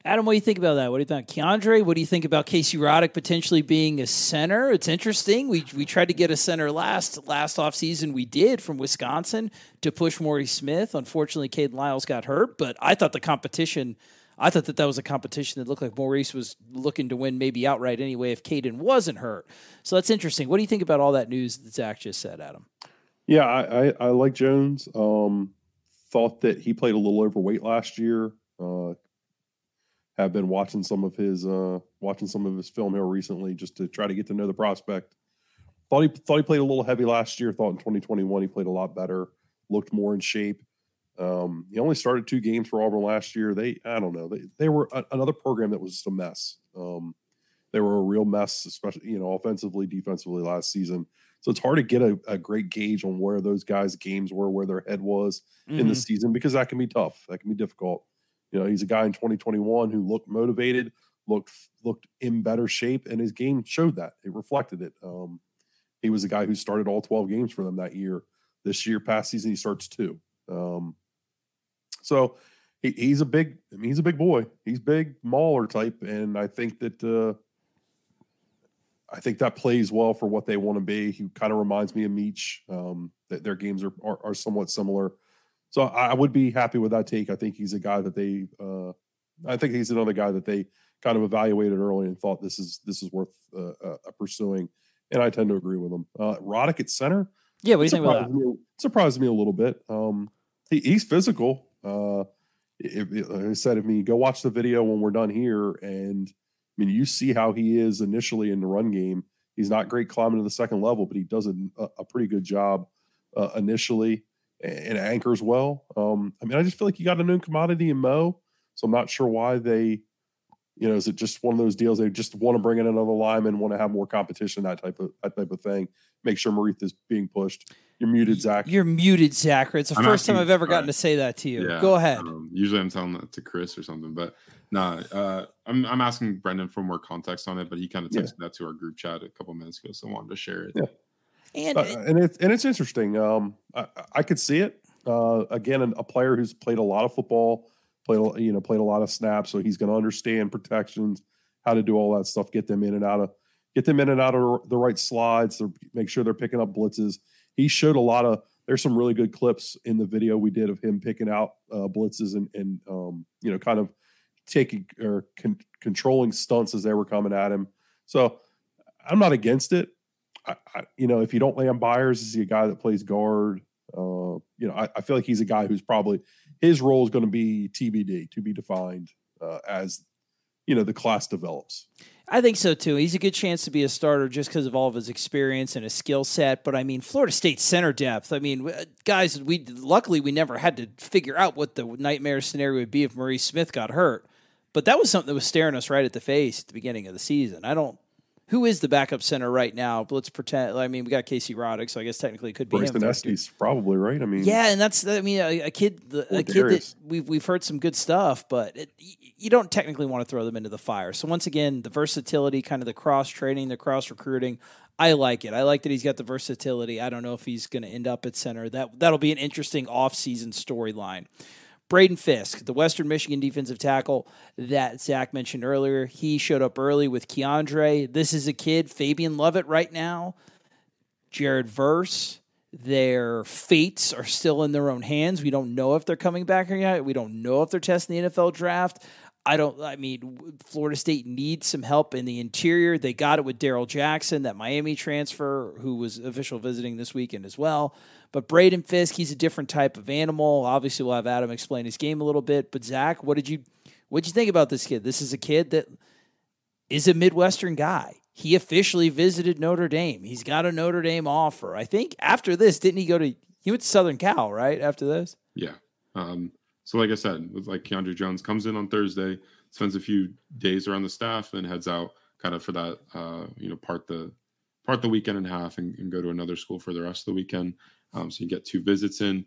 Adam, what do you think about that? What do you think, Keiondre? What do you think about Casey Roddick potentially being a center? It's interesting. We we tried to get a center last last offseason. We did from Wisconsin to push Maurice Smith. Unfortunately, Kayden Lyles got hurt, but I thought the competition. I thought that that was a competition that looked like Maurice was looking to win maybe outright anyway if Kayden wasn't hurt. So that's interesting. What do you think about all that news that Zach just said, Adam? Yeah, I, I, I like Jones. Um, thought that he played a little overweight last year. Uh, have been watching some of his uh, watching some of his film here recently just to try to get to know the prospect. Thought he thought he played a little heavy last year. Thought in 2021 he played a lot better, looked more in shape. Um, he only started two games for Auburn last year. They I don't know they they were a, another program that was just a mess. Um, they were a real mess, especially you know offensively, defensively last season. So it's hard to get a, a great gauge on where those guys' games were, where their head was mm-hmm. in the mm-hmm. season, because that can be tough. That can be difficult. You know, he's a guy in 2021 who looked motivated, looked looked in better shape, and his game showed that. It reflected it. Um, he was a guy who started all 12 games for them that year. This year, past season, he starts two. Um, so he, he's a big, I mean, he's a big boy. He's big Mauler type, and I think that uh, I think that plays well for what they want to be. He kind of reminds me of Meach. Um, that their games are, are, are somewhat similar. So I, I, would be happy with that take. I think he's a guy that they. Uh, I think he's another guy that they kind of evaluated early and thought this is this is worth uh, uh, pursuing. And I tend to agree with him. Uh, Roddick at center. Yeah, what do you think about that? Me, surprised me a little bit. Um, he, he's physical. Uh, if, if, like I said, if me go watch the video when we're done here and I mean, you see how he is initially in the run game. He's not great climbing to the second level, but he does a, a pretty good job uh, initially and anchors well. Um, I mean, I just feel like you got a known commodity in Mo, so I'm not sure why they You know, is it just one of those deals they just want to bring in another lineman, want to have more competition, that type of that type of thing? Make sure Maurice is being pushed. You're muted, Zach. You're muted, Zach. It's the I'm first time I've ever gotten right. to say that to you. Yeah, Go ahead. Um, usually I'm telling that to Chris or something, but nah, uh, I'm I'm asking Brendan for more context on it, but he kind of Yeah. texted that to our group chat a couple minutes ago, so I wanted to share it. Yeah. and Uh, and it's and it's interesting. Um, I, I could see it. Uh, again, an- a player who's played a lot of football, played you know played a lot of snaps, so he's going to understand protections, how to do all that stuff, get them in and out of get them in and out of the right slides, make sure they're picking up blitzes. He showed a lot of. There's some really good clips in the video we did of him picking out uh, blitzes and and um, you know kind of taking or con- controlling stunts as they were coming at him. So I'm not against it. I, I, you know, if you don't land Byers, is he a guy that plays guard? Uh, you know, I, I feel like he's a guy who's probably his role is going to be TBD, to be defined uh, as you know the class develops. I think so too. He's a good chance to be a starter just because of all of his experience and his skill set. But I mean, Florida State center depth. I mean, guys, we luckily we never had to figure out what the nightmare scenario would be if Maurice Smith got hurt. But that was something that was staring us right at the face at the beginning of the season. I don't. Who is the backup center right now? Let's pretend. I mean, we got Casey Roddick, so I guess technically it could be him. Bryson Estes probably right. I mean, Yeah, and that's I mean a, a kid the, a kid that we've we've heard some good stuff, but it, you don't technically want to throw them into the fire. So once again, the versatility, kind of the cross training, the cross recruiting, I like it. I like that he's got the versatility. I don't know if he's going to end up at center. That that'll be an interesting offseason storyline. Braden Fisk, the Western Michigan defensive tackle that Zach mentioned earlier, he showed up early with Keiondre. This is a kid, Fabian Lovett, right now. Jared Verse. Their fates are still in their own hands. We don't know if they're coming back or yet. We don't know if they're testing the NFL draft. I don't. I mean, Florida State needs some help in the interior. They got it with Darrell Jackson, that Miami transfer, who was official visiting this weekend as well. But Braden Fisk, he's a different type of animal. Obviously, we'll have Adam explain his game a little bit. But Zach, what did you what did you think about this kid? This is a kid that is a Midwestern guy. He officially visited Notre Dame. He's got a Notre Dame offer. I think after this, didn't he go to he went to Southern Cal, right? After this? Yeah. Um, so like I said, with like Keiondre Jones comes in on Thursday, spends a few days around the staff, then heads out kind of for that uh, you know, part the part the weekend in half and, and go to another school for the rest of the weekend. Um, so you get two visits in.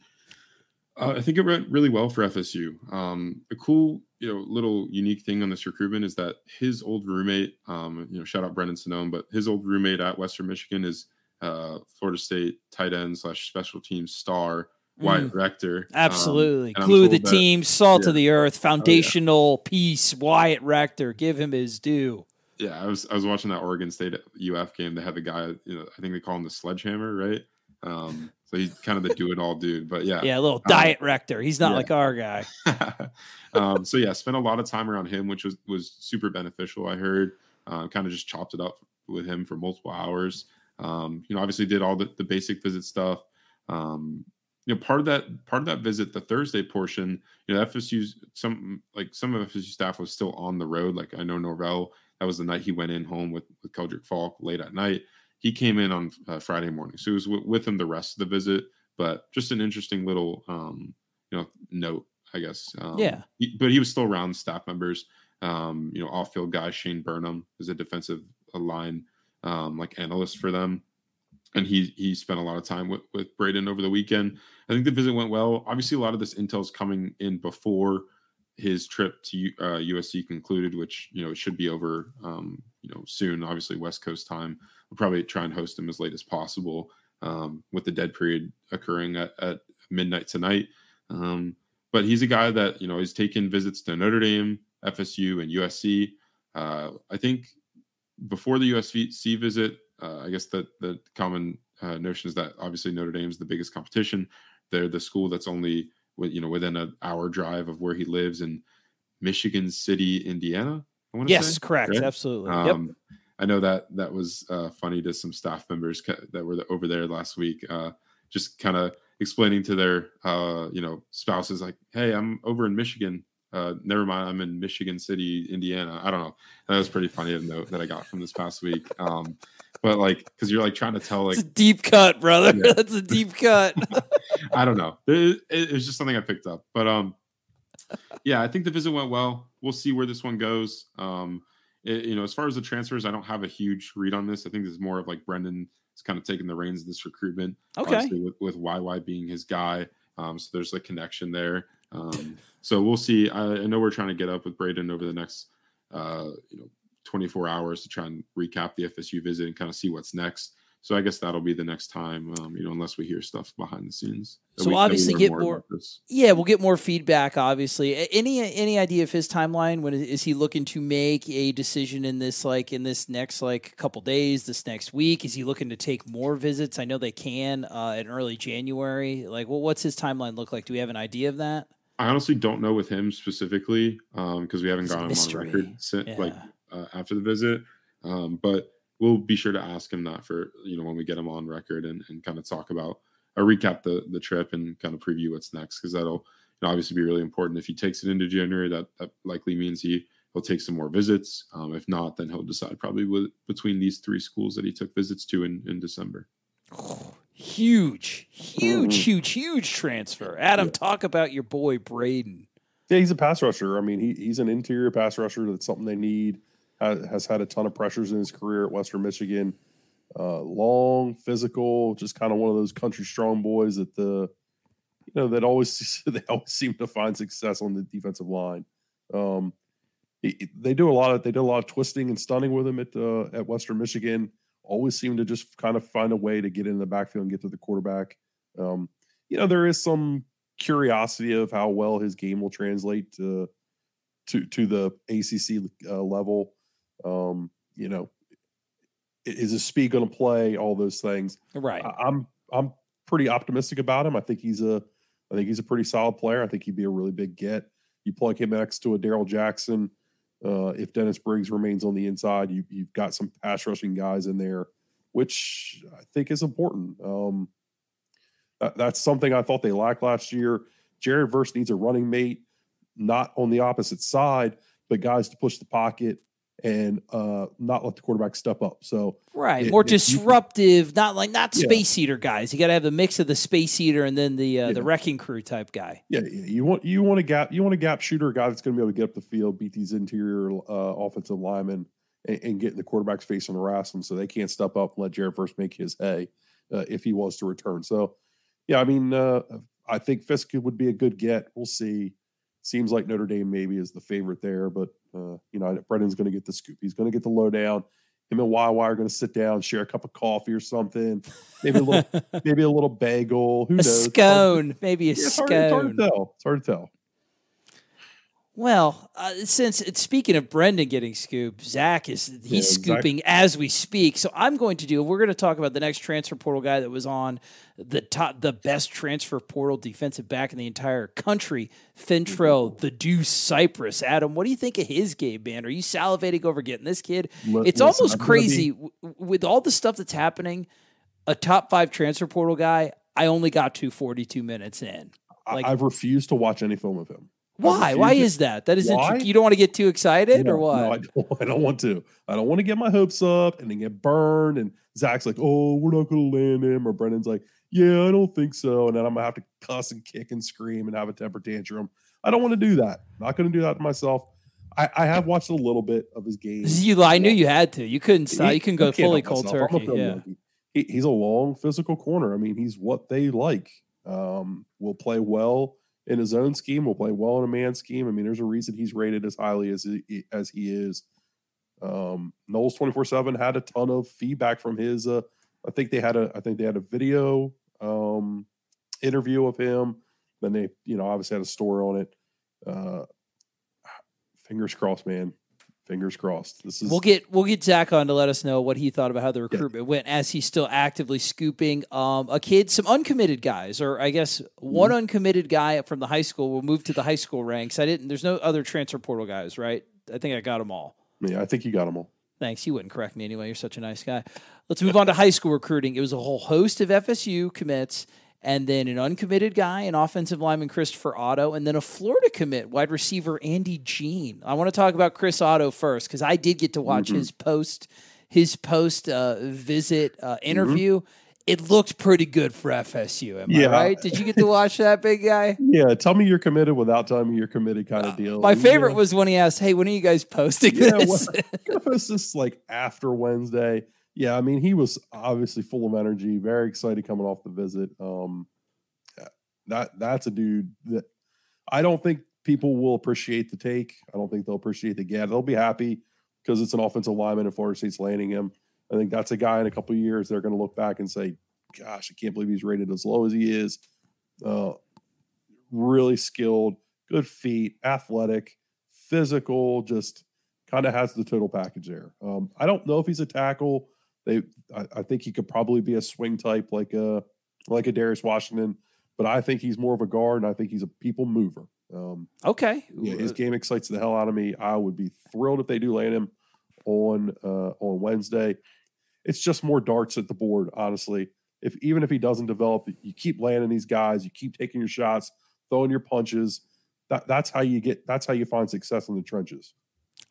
Uh, I think it went really well for FSU. Um, a cool, you know, little unique thing on this recruitment is that his old roommate, um, you know, shout out Brendan Sonnone, but his old roommate at Western Michigan is uh, Florida State tight end slash special teams star Wyatt Rector. Um, Absolutely. I'm Glue the that- team, salt yeah. of the earth, foundational piece, Wyatt Rector. Give him his due. Yeah, I was I was watching that Oregon State UF game. They had the guy, you know, I think they call him the sledgehammer, right? Um, so he's kind of the do it all dude. But yeah, Yeah, a little diet Rector. He's not yeah. like our guy. um, so yeah, spent a lot of time around him, which was was super beneficial. I heard, uh, kind of just chopped it up with him for multiple hours. Um, you know, obviously did all the, the basic visit stuff. Um, you know, part of that part of that visit, the Thursday portion, you know, FSU's some like some of FSU staff was still on the road. Like I know Norvell, that was the night he went in home with with Keldric Faulk late at night. He came in on uh, Friday morning, so he was w- with him the rest of the visit. But just an interesting little, um, you know, note, I guess. Um, Yeah. he- but he was still around staff members. Um, you know, off-field guy Shane Burnham is a defensive line um, like analyst for them, and he he spent a lot of time with with Braden over the weekend. I think the visit went well. Obviously, a lot of this intel is coming in before his trip to uh, USC concluded, which you know it should be over um, you know soon. Obviously, West Coast time. We'll probably try and host him as late as possible um, with the dead period occurring at, at midnight tonight. Um, but he's a guy that you know he's taken visits to Notre Dame, FSU, and USC. Uh, I think before the USC visit, uh, I guess that the common uh, notion is that obviously Notre Dame is the biggest competition. They're the school that's only you know within an hour drive of where he lives in Michigan City, Indiana. I want to Yes, say. correct. right? Absolutely. yep. I know that that was uh, funny to some staff members that were over there last week. Uh, just kind of explaining to their uh, you know spouses like, "Hey, I'm over in Michigan. Uh, never mind, I'm in Michigan City, Indiana. I don't know." That was pretty funny to note that I got from this past week. Um, but like, because you're like trying to tell like It's a deep cut, brother. Yeah. That's a deep cut. I don't know. It, it, it was just something I picked up. But um, yeah, I think the visit went well. We'll see where this one goes. Um, it, you know, as far as the transfers, I don't have a huge read on this. I think this is more of like Brendan is kind of taking the reins of this recruitment. Okay. With, with YY being his guy. Um, so there's a connection there. Um, so we'll see. I, I, know we're trying to get up with Braden over the next, uh, you know, 24 hours to try and recap the FSU visit and kind of see what's next. So I guess that'll be the next time, um, you know, unless we hear stuff behind the scenes. So obviously get more. more yeah, we'll get more feedback. Obviously, any any idea of his timeline? When is he looking to make a decision in this like in this next like couple days, this next week? Is he looking to take more visits? I know they can uh, in early January. Like, well, what's his timeline look like? Do we have an idea of that? I honestly don't know with him specifically because um, we haven't gotten him on record since, yeah. like uh, after the visit. Um, but we'll be sure to ask him that for you know when we get him on record and, and kind of talk about a uh, recap the the trip and kind of preview what's next because that'll you know, obviously be really important. If he takes it into January, that that likely means he he'll take some more visits. Um, if not, then he'll decide probably with, between these three schools that he took visits to in in December. huge, huge, mm-hmm. huge, huge transfer. Adam, yeah. talk about your boy Braden. Yeah, he's a pass rusher. I mean, he, he's an interior pass rusher. That's something they need has had a ton of pressures in his career at Western Michigan. Uh, long, physical, just kind of one of those country strong boys that the you know that always they always seem to find success on the defensive line. Um, he, they do a lot of they do a lot of twisting and stunning with him at uh, at Western Michigan. Always seem to just kind of find a way to get in the backfield and get to the quarterback. Um, you know there is some curiosity of how well his game will translate to to to the ACC uh, level. Um, you know, is his speed going to play? All those things. Right. I, I'm I'm pretty optimistic about him. I think he's a I think he's a pretty solid player. I think he'd be a really big get. You plug him next to a Darrell Jackson. Uh, if Dennis Briggs remains on the inside, you, have got some pass rushing guys in there, which I think is important. Um, that, that's something I thought they lacked last year. Jared Verse needs a running mate, not on the opposite side, but guys to push the pocket and uh, not let the quarterback step up. So right, it, more disruptive, you, not like not space yeah. guys. You got to have a mix of the space eater and then the uh, yeah. the wrecking crew type guy. Yeah, you want you want a gap you want a gap shooter, a guy that's going to be able to get up the field, beat these interior uh, offensive linemen, and, and, get in the quarterback's face and harass them, so they can't step up and let Jared Verse make his hay uh, if he was to return. So, yeah, I mean, uh, I think Fisk would be a good get. We'll see. Seems like Notre Dame maybe is the favorite there, but uh, you know, Brendan's going to get the scoop. He's going to get the lowdown. Him and YY are going to sit down, share a cup of coffee or something. Maybe a little, maybe a little bagel. Who a knows? Scone, maybe a yeah, it's scone. Hard, it's hard to tell. It's hard to tell. Well, uh, since speaking of Brendan getting scooped, Zach is he's yeah, scooping Zach. as we speak. So I'm going to do. We're going to talk about the next transfer portal guy that was on the top, the best transfer portal defensive back in the entire country, Fentrell mm-hmm. the Deuce Cypress. Adam, what do you think of his game, man? Are you salivating over getting this kid? It's almost crazy be... with all the stuff that's happening. A top five transfer portal guy. I only got to 42 minutes in. Like, I've refused to watch any film of him. Why? Why is that? That is interesting. You don't want to get too excited, no, or what? No, I don't, I don't want to. I don't want to get my hopes up and then get burned. And Zach's like, "Oh, we're not going to land him," or Brendan's like, "Yeah, I don't think so." And then I'm gonna have to cuss and kick and scream and have a temper tantrum. I don't want to do that. not going to do that to myself. I, I, have watched a little bit of his game. You, I knew you had to. You couldn't stop. He, you can go fully cold turkey. Yeah. He, he's a long physical corner. I mean, he's what they like. Um, will play well in his own scheme, will play well in a man scheme. I mean, there's a reason he's rated as highly as he, as he is. Um, twenty four seven had a ton of feedback from his. Uh, I think they had a I think they had a video um, interview of him. Then they you know obviously had a story on it. Uh, fingers crossed, man fingers crossed. This is we'll get we'll get Zach on to let us know what he thought about how the recruitment yeah. went as he's still actively scooping um, a kid, some uncommitted guys, or I guess one mm-hmm. uncommitted guy from the high school will move to the high school ranks. I didn't. There's no other transfer portal guys, right? I think I got them all. Yeah, I think you got them all. Thanks. You wouldn't correct me anyway. You're such a nice guy. Let's move on to high school recruiting. It was a whole host of FSU commits and then an uncommitted guy, an offensive lineman, Christopher Otto, and then a Florida commit, wide receiver Andy Jean. I want to talk about Chris Otto first because I did get to watch mm-hmm. his post, his post uh, visit uh, interview. Mm-hmm. it looked pretty good for FSU. Am Yeah. I right? Did you get to watch that big guy? Yeah, tell me you're committed without telling me you're committed kind of deal. Uh, My favorite Yeah. was when he asked, "Hey, when are you guys posting Yeah, this?" it was just like after Wednesday. Yeah, I mean, he was obviously full of energy, very excited coming off the visit. Um, that that's a dude that I don't think people will appreciate the take. I don't think they'll appreciate the get. They'll be happy because it's an offensive lineman and Florida State's landing him. I think that's a guy in a couple years they're going to look back and say, "Gosh, I can't believe he's rated as low as he is." Uh, really skilled, good feet, athletic, physical, just kind of has the total package there. Um, I don't know if he's a tackle. They, I, I think he could probably be a swing type like a like a Darius Washington, but I think he's more of a guard, and I think he's a people mover. Um, okay. yeah, his game excites the hell out of me. I would be thrilled if they do land him on uh, on Wednesday. It's just more darts at the board, honestly. If even if he doesn't develop, you keep landing these guys, you keep taking your shots, throwing your punches. That that's how you get. That's how you find success in the trenches.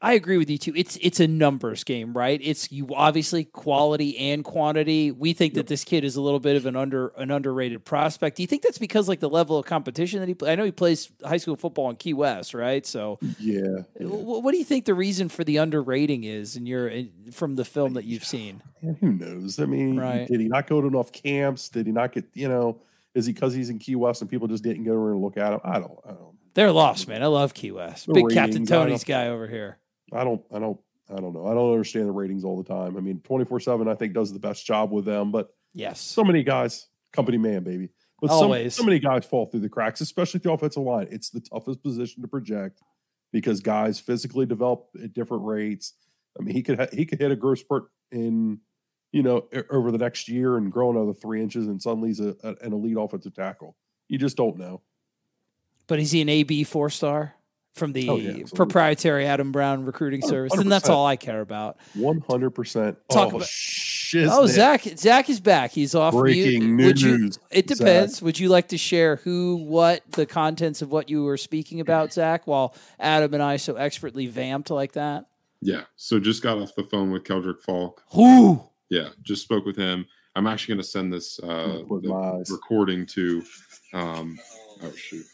I agree with you too. It's it's a numbers game, right? It's you obviously quality and quantity. We think that this kid is a little bit of an under an underrated prospect. Do you think that's because like the level of competition that he? play- I know he plays high school football in Key West, right? So, Yeah, wh- what do you think the reason for the underrating is in your in, from the film that you've seen? And who knows? I mean, Right. did he not go to enough camps? Did he not get? You know, is he because he's in Key West and people just didn't go over and look at him? I don't. I don't. They're lost, man. I love Key West. The Big Captain ratings, I Tony's guy over here. I don't, I don't, I don't know. I don't understand the ratings all the time. I mean, 24 7, I think, does the best job with them, but Yes. so many guys, company man, baby. But Always. So, so many guys fall through the cracks, especially the offensive line. It's the toughest position to project because guys physically develop at different rates. I mean, he could ha- he could hit a growth spurt in, you know, over the next year and grow another three inches, and suddenly he's a, a- an elite offensive tackle. You just don't know. But is he an AB four star from the Oh, yeah, proprietary Adam Brown recruiting service? And that's all I care about. One hundred percent. Talk Oh, about- shiznit. Oh, Zach! Zach is back. He's off Breaking mute. Would you- news, it Zach. depends. Would you like to share who, what, the contents of what you were speaking about, Zach? While Adam and I so expertly vamped like that. Yeah. So just got off the phone with Keldric Faulk. Who? Yeah, just spoke with him. I'm actually going to send this uh, Put the my eyes. recording to. Um, oh shoot!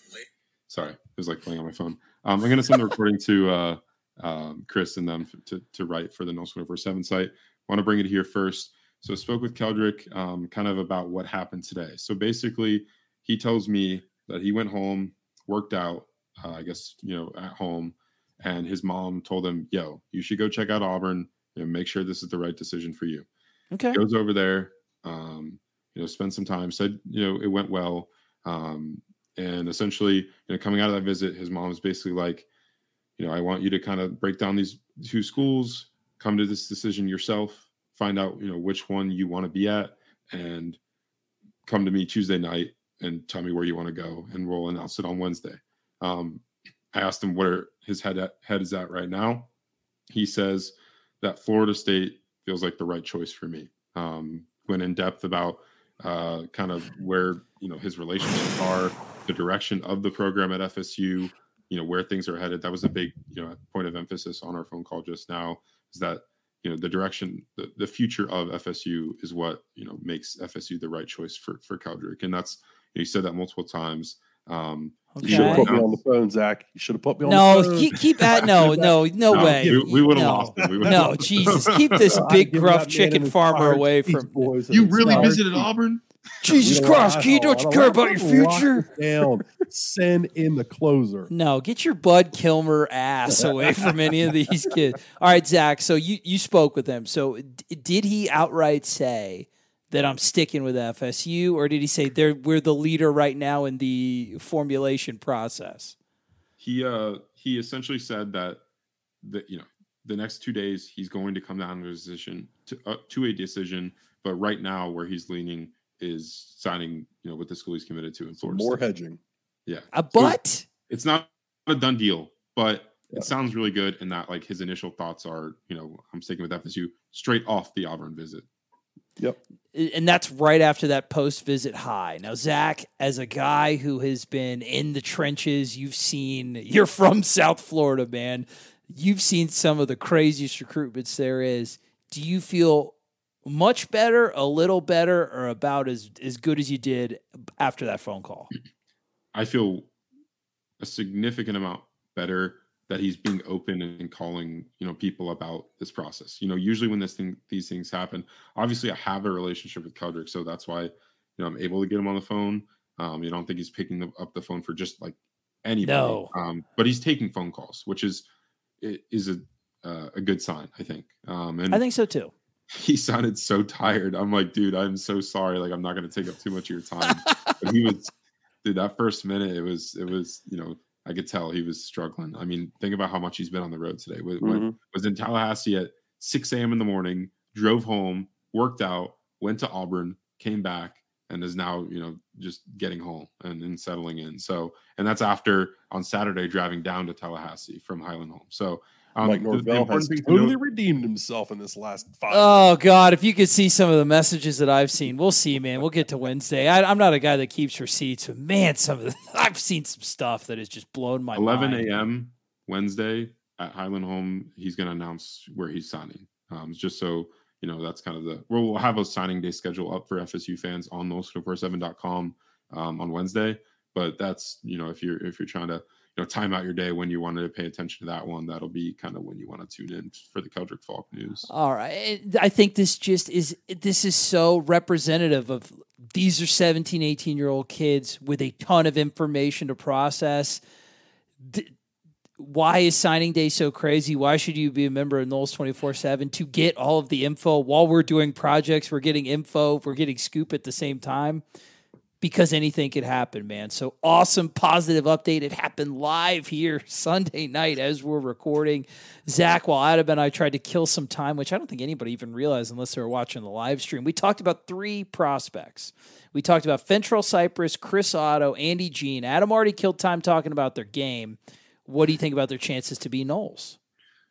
Sorry, it was like playing on my phone. Um, I'm going to send the recording to uh, um, Chris and them to, to write for the 24 7 site. Want to bring it here first. So spoke with Keldric um, kind of about what happened today. So basically, he tells me that he went home, worked out, uh, I guess you know at home, and his mom told him, "Yo, you should go check out Auburn and make sure this is the right decision for you." Okay. goes over there, um, you know, spend some time. Said, you know, it went well, um, and essentially, you know, coming out of that visit, his mom was basically like, you know, I want you to kind of break down these two schools, come to this decision yourself, find out, you know, which one you want to be at, and come to me Tuesday night and tell me where you want to go, and we'll announce it on Wednesday. Um, I asked him where his head at, head is at right now. He says that Florida State feels like the right choice for me. Um, went in depth about uh, kind of where you know his relationships are, the direction of the program at FSU, you know where things are headed. That was a big you know point of emphasis on our phone call just now. Is that you know the direction, the, the future of FSU is what you know makes FSU the right choice for for Keldric, and that's you said that multiple times. Um, You should have put me on the phone, Zach. You should have put me on No, the phone. keep, keep at no, no, no, No, way. we- we would've no. lost him. We no, lost him. Jesus, keep this big gruff chicken farmer away from. Boys you really entire visited. Auburn? Jesus You know Christ, what? kid, don't you care about your future? it Down. Send in the closer. No, get your Bud Kilmer ass away from any of these kids. All right, Zach. So you you spoke with him. So d- did he outright say that I'm sticking with FSU, or did he say they're we're the leader right now in the formulation process? he uh he essentially said that that you know the next two days he's going to come down to a decision to, uh, to a decision but right now where he's leaning is signing you know with the school he's committed to in Florida More State. hedging. yeah A So but it's not a done deal but Yeah. it sounds really good in that like his initial thoughts are you know i'm sticking with FSU straight off the Auburn visit Yep. and that's right after that post visit high. Now, Zach, as a guy who has been in the trenches, you've seen, you're from South Florida, man. You've seen some of the craziest recruitments there is. Do you feel much better, a little better, or about as as good as you did after that phone call? I feel a significant amount better that he's being open and calling you know people about this process. You know, usually when this thing these things happen, obviously I have a relationship with Keldric, so that's why you know I'm able to get him on the phone. Um, you don't think he's picking the, up the phone for just like anybody, No. um, but he's taking phone calls, which is is a uh, a good sign, I think. Um, and I think so too. He sounded so tired. I'm like, dude, I'm so sorry. Like, I'm not going to take up too much of your time. but he was, dude, that first minute, it was, it was, you know, I could tell he was struggling. I mean, think about how much he's been on the road today. Was, Mhm. was in Tallahassee at 6 a.m. in the morning, drove home, worked out, went to Auburn, came back, and is now, you know, just getting home and, and settling in. So, and that's after on Saturday driving down to Tallahassee from Highland Home. So, um, Mike the- the Norvell has thing to totally redeemed himself in this last five. Oh God! If you could see some of the messages that I've seen, we'll see, man. We'll get to Wednesday. I, I'm not a guy that keeps receipts, but man, some of the, I've seen some stuff that has just blown my 11 mind. a.m. Wednesday at Highland Home. He's going to announce where he's signing. Um, just so you know, that's kind of the we'll, we'll have a signing day schedule up for FSU fans on Noles247.com um, on Wednesday. But that's you know, if you're if you're trying to you know time out your day when you wanted to pay attention to that one, that'll be kind of when you want to tune in for the Keldric Faulk news. All right. I think this just is this is so representative of these are 17, 18 year old kids with a ton of information to process. D- why is signing day so crazy? Why should you be a member of Noles 24 7 to get all of the info while we're doing projects? We're getting info, we're getting scoop at the same time because anything could happen, man. So awesome, positive update. It happened live here Sunday night as we're recording. Zach, while Adam and I tried to kill some time, which I don't think anybody even realized unless they were watching the live stream, we talked about three prospects. We talked about Fentrell Cypress, Chris Otto, Andy Jean. Adam already killed time talking about their game. What do you think about their chances to be Noles?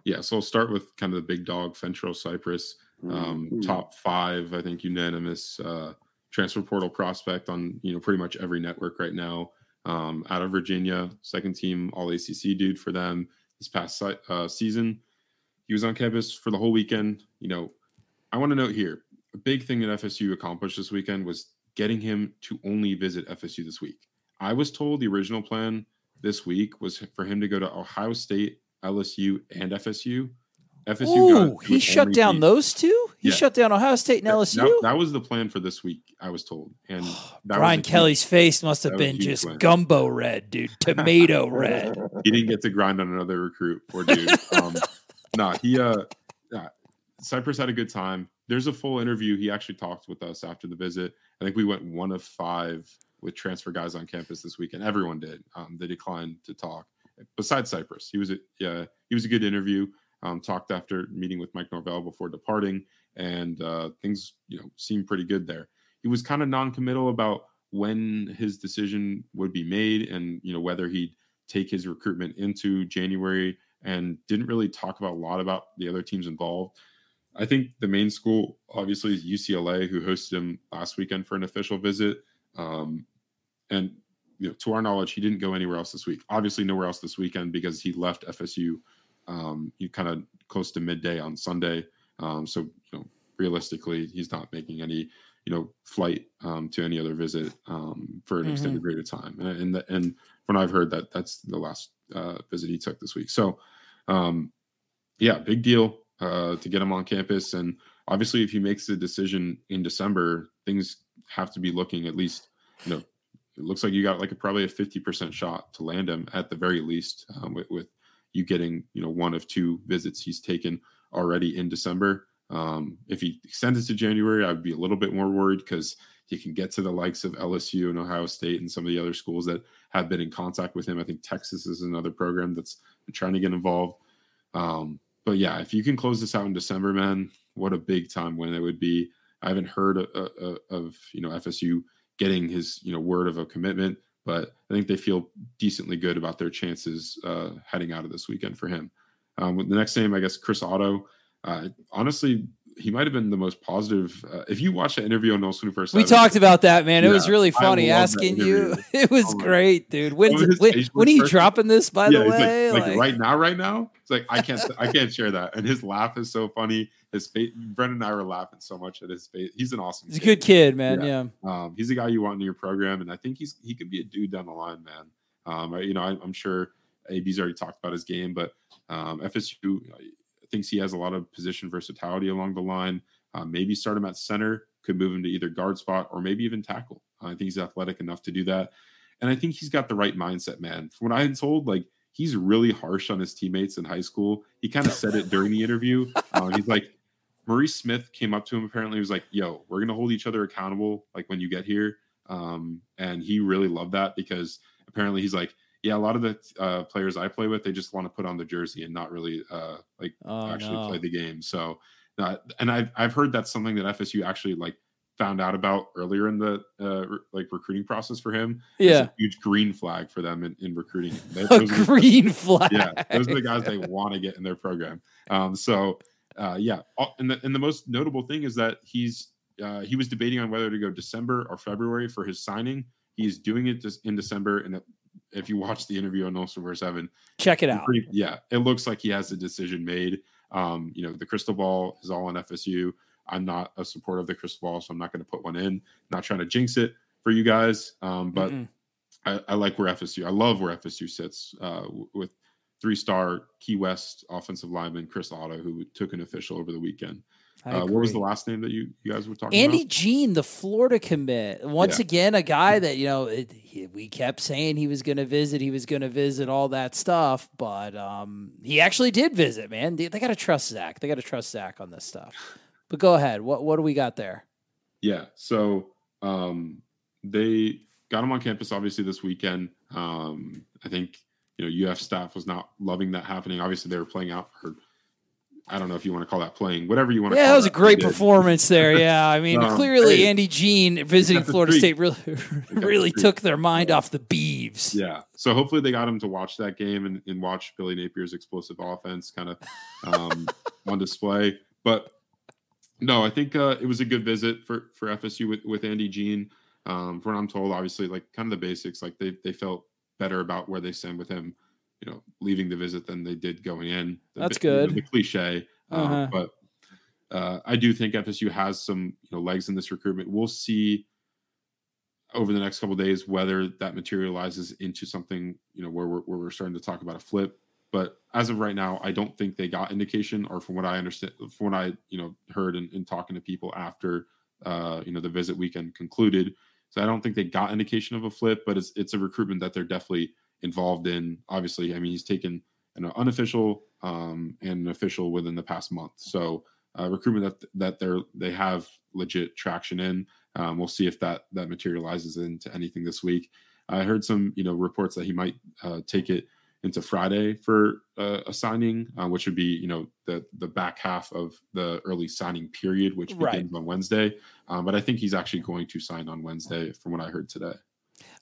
Yeah, so I'll start with kind of the big dog, Fentrell Cypress. um, Mhm. top five, I think unanimous uh, transfer portal prospect on you know pretty much every network right now. Um, out of Virginia, second team All ACC dude for them this past uh, season. He was on campus for the whole weekend. You know, I want to note here a big thing that FSU accomplished this weekend was getting him to only visit FSU this week. I was told the original plan this week was for him to go to Ohio State, LSU, and FSU. FSU got- Ooh, he shut down those two? He Yeah. shut down Ohio State and LSU? That, that was the plan for this week, I was told. And that was Brian a huge- Kelly's face must have that was a been just win. gumbo red, dude. Tomato red. he didn't get to grind on another recruit, poor dude. Um, nah, he uh, yeah, Cypress had a good time. There's a full interview. He actually talked with us after the visit. I think we went one of five with transfer guys on campus this week, and everyone did. Um, they declined to talk. Besides Cypress, he was a yeah, he was a good interview. Um, talked after meeting with Mike Norvell before departing, and uh, things you know seemed pretty good there. He was kind of non-committal about when his decision would be made, and you know whether he'd take his recruitment into January, and didn't really talk about a lot about the other teams involved. I think the main school obviously is UCLA, who hosted him last weekend for an official visit. Um, and you know, to our knowledge, he didn't go anywhere else this week. Obviously, nowhere else this weekend because he left FSU. Um, he kind of close to midday on Sunday. Um, so you know, realistically, he's not making any you know flight um, to any other visit um, for an Mhm. extended period of time. And and, the, and when I've heard that, that's the last uh, visit he took this week. So um, yeah, big deal uh, to get him on campus. And obviously, if he makes the decision in December, things have to be looking at least, you know, it looks like you got like a, probably a 50% shot to land him at the very least um, with, with you getting, you know, one of two visits he's taken already in December. Um, if he extends it to January, I would be a little bit more worried because he can get to the likes of LSU and Ohio State and some of the other schools that have been in contact with him. I think Texas is another program that's trying to get involved. Um, but yeah, if you can close this out in December, man, what a big time when it would be. I haven't heard of, of, of you know FSU getting his you know word of a commitment, but I think they feel decently good about their chances uh, heading out of this weekend for him. Um, with the next name, I guess Chris Otto. Uh, honestly, he might have been the most positive. Uh, if you watch the interview on twenty first, we talked about that, man. It Yeah, was really funny asking you. It was Oh great, dude. Was his when, when are you dropping this? By yeah, the way, like, like, Like- right now, right now, it's like I can't, I can't share that. And his laugh is so funny. His face, Brendan and I were laughing so much at his face. He's an awesome. he's a good kid, man. Yeah. Yeah. Um, he's a guy you want in your program, and I think he's he could be a dude down the line, man. Um, you know, I, I'm sure AB's already talked about his game, but um, FSU uh, thinks he has a lot of position versatility along the line. Uh, maybe start him at center, could move him to either guard spot or maybe even tackle. I think he's athletic enough to do that, and I think he's got the right mindset, man. From what I had told, like he's really harsh on his teammates in high school. He kind of said it during the interview. Uh, he's like, Maurice Smith came up to him apparently he was like, "Yo, we're gonna hold each other accountable like when you get here." Um, and he really loved that because apparently he's like, "Yeah, a lot of the uh, players I play with, they just want to put on the jersey and not really uh, like Oh actually no. play the game." So, uh, and I've I've heard that's something that FSU actually like found out about earlier in the uh, re- like recruiting process for him. Yeah. a huge green flag for them in, in recruiting. They- A are the- green flag. yeah, those are the guys they want to get in their program. Um, so uh, yeah, and the and the most notable thing is that he's uh, he was debating on whether to go December or February for his signing. He's doing it in December, and if you watch the interview on No Silver Seven, Check it out. pretty- yeah, it looks like he has the decision made. Um, you know, the crystal ball is all on FSU. I'm not a supporter of the crystal ball, so I'm not going to put one in. Not trying to jinx it for you guys, um, but I, I like where FSU. I love where FSU sits uh, with three-star Key West offensive lineman Chris Otto, who took an official over the weekend. Uh, what was the last name that you you guys were talking Andy about? Andy Jean, the Florida commit. Once Yeah. again, a guy that, you know, it, he, we kept saying he was going to visit, he was going to visit all that stuff, but um, he actually did visit, man. They, they got to trust Zach. They got to trust Zach on this stuff. But go ahead. What what do we got there? Yeah. So um, they got him on campus obviously this weekend. Um, I think you know UF staff was not loving that happening. Obviously, they were playing out. Or, I don't know if you want to call that playing, whatever you want to. Yeah, that was a great performance there. Yeah, I mean, Um, clearly hey, Andy Jean visiting Florida streak. State really really streak. took their mind off the Beeves. Yeah. So hopefully they got him to watch that game and, and watch Billy Napier's explosive offense kind of um, on display. But no, I think uh, it was a good visit for for FSU with with Andy Jean. Um, from what I'm told, obviously, like kind of the basics, like they they felt better about where they stand with him, you know, leaving the visit than they did going in. The, That's bi- you know, good. The, cliche, um, Uh-huh. but uh, I do think FSU has some you know legs in this recruitment. We'll see over the next couple of days whether that materializes into something you know where we're, where we're starting to talk about a flip but as of right now i don't think they got indication or from what i understand from what i you know heard in, in talking to people after uh you know the visit weekend concluded so i don't think they got indication of a flip but it's it's a recruitment that they're definitely involved in obviously i mean he's taken an unofficial um and an official within the past month so uh, recruitment that that they're they have legit traction in um, we'll see if that that materializes into anything this week. I heard some you know reports that he might uh, take it into Friday for uh, a signing, uh, which would be you know the the back half of the early signing period, which Right. begins on Wednesday. Um, but I think he's actually going to sign on Wednesday, from what I heard today.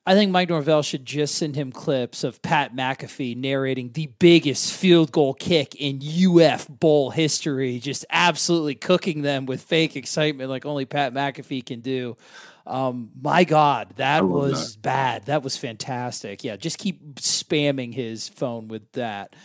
I think Mike Norvell should just send him clips of Pat McAfee narrating the biggest field goal kick in UF Bowl history, just absolutely cooking them with fake excitement like only Pat McAfee can do. Um, my God, that was bad. That was fantastic. Yeah, just keep spamming his phone with that.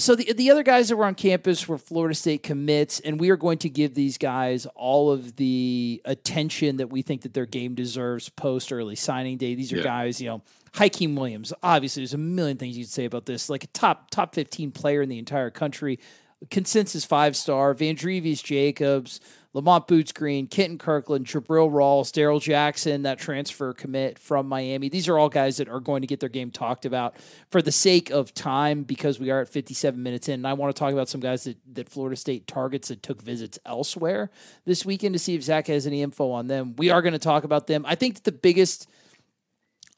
So the the other guys that were on campus were Florida State commits, and we are going to give these guys all of the attention that we think that their game deserves post early signing day. These are Yeah. guys, you know, Hykeem Williams. Obviously, there's a million things you could say about this. Like a top top 15 player in the entire country, consensus five star. Van Vandrevius Jacobs, Lamont Boots Green, Kenton Kirkland, Jabril Rawls, Darrell Jackson, that transfer commit from Miami. These are all guys that are going to get their game talked about for the sake of time because we are at 57 minutes in. And I want to talk about some guys that, that Florida State targets that took visits elsewhere this weekend to see if Zach has any info on them. We are going to talk about them. I think that the biggest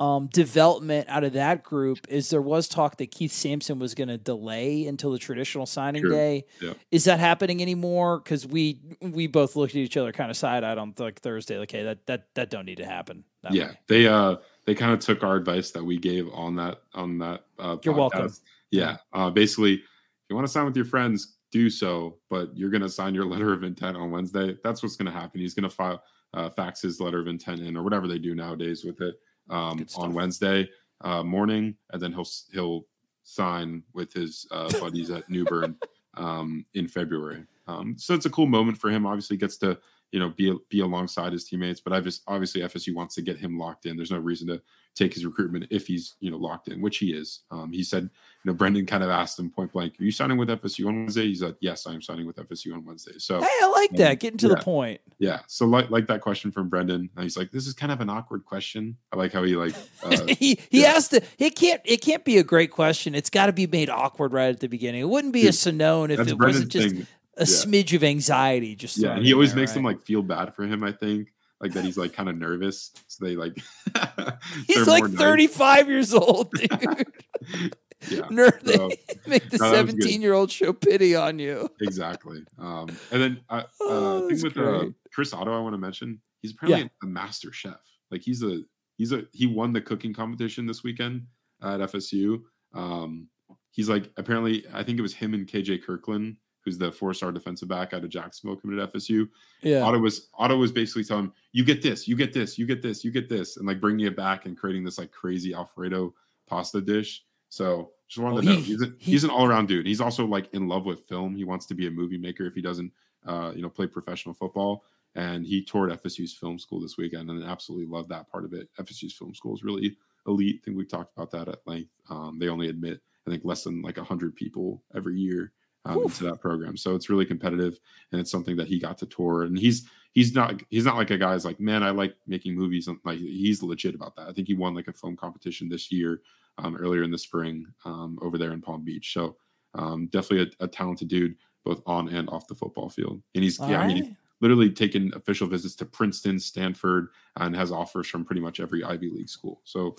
um, development out of that group is there was talk that Keith Sampson was going to delay until the traditional signing Sure. day. Yeah. Is that happening anymore? Because we we both looked at each other kind of side eyed on like Thursday. Like, hey, that that that don't need to happen. yeah, way. they uh they kind of took our advice that we gave on that on that. Uh, You're welcome. Yeah, uh, basically, if you want to sign with your friends, do so, but you're going to sign your letter of intent on Wednesday. That's what's going to happen. He's going to file, uh, fax his letter of intent in, or whatever they do nowadays with it, um, on Wednesday uh, morning, and then he'll he'll sign with his uh, buddies at New Bern um, in February. Um, so it's a cool moment for him. Obviously, gets to you know be be alongside his teammates, but I just obviously FSU wants to get him locked in. There's no reason to take his recruitment if he's you know locked in, which he is. Um, he said, you know, Brendan kind of asked him point blank, "Are you signing with FSU on Wednesday?" He said, "Yes, I am signing with FSU on Wednesday." So hey, I like that. Getting to yeah. the point. Yeah. So like like that question from Brendan. And he's like, "This is kind of an awkward question." I like how he like uh, he he yeah. has to. It can't. It can't be a great question. It's got to be made awkward right at the beginning. It wouldn't be a Dude, Sonnone if it Brendan's wasn't just thing. A smidge of anxiety. Just Yeah, and he always there, makes them like feel bad for him. I think like that he's like kind of nervous, so they like. He's like more nice. 35 years old, dude. Yeah, Nerd, so- make the No, that was good. 17 year old show pity on you. exactly. Um, and then uh, Oh, uh, thing with uh. Chris Otto, I want to mention, he's apparently Yeah. a master chef. Like he's a he's a he won the cooking competition this weekend at FSU. Um, he's like apparently I think it was him and KJ Kirkland, who's the four star defensive back out of Jacksonville, committed to FSU. Yeah. Otto was Otto was basically telling him, "You get this, you get this, you get this, you get this," and like bringing it back and creating this like crazy Alfredo pasta dish. So just wanted Oh, to know he- he's a, he- he's an all around dude. He's also like in love with film. He wants to be a movie maker if he doesn't, uh, you know, play professional football. And he toured FSU's film school this weekend and absolutely loved that part of it. FSU's film school is really elite. I think we talked about that at length. Um, they only admit I think less than like hundred people every year um, into that program. So it's really competitive, and it's something that he got to tour. And he's he's not he's not like a guy's like man I like making movies. Like he's legit about that. I think he won like a film competition this year um, earlier in the spring um, over there in Palm Beach. So um, definitely a, a talented dude both on and off the football field. And he's All yeah I mean, right. literally taken official visits to Princeton, Stanford, and has offers from pretty much every Ivy League school. So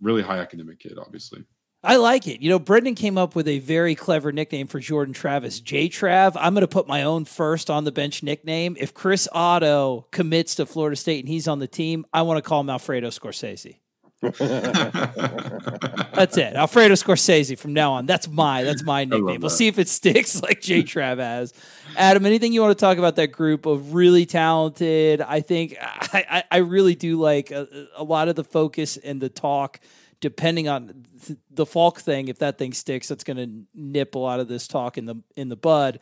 really high academic kid, obviously. I like it. You know, Brendan came up with a very clever nickname for Jordan Travis, J Trav. I'm going to put my own first on the bench nickname. If Chris Otto commits to Florida State and he's on the team, I want to call him Alfredo Scorsese. That's it. Alfredo Scorsese from now on. That's my that's my nickname. We'll see if it sticks like J Trav has. Adam, anything you want to talk about that group of really talented? I think I, I, I really do like a, a lot of the focus and the talk. Depending on th- the Faulk thing, if that thing sticks, that's going to nip a lot of this talk in the in the bud.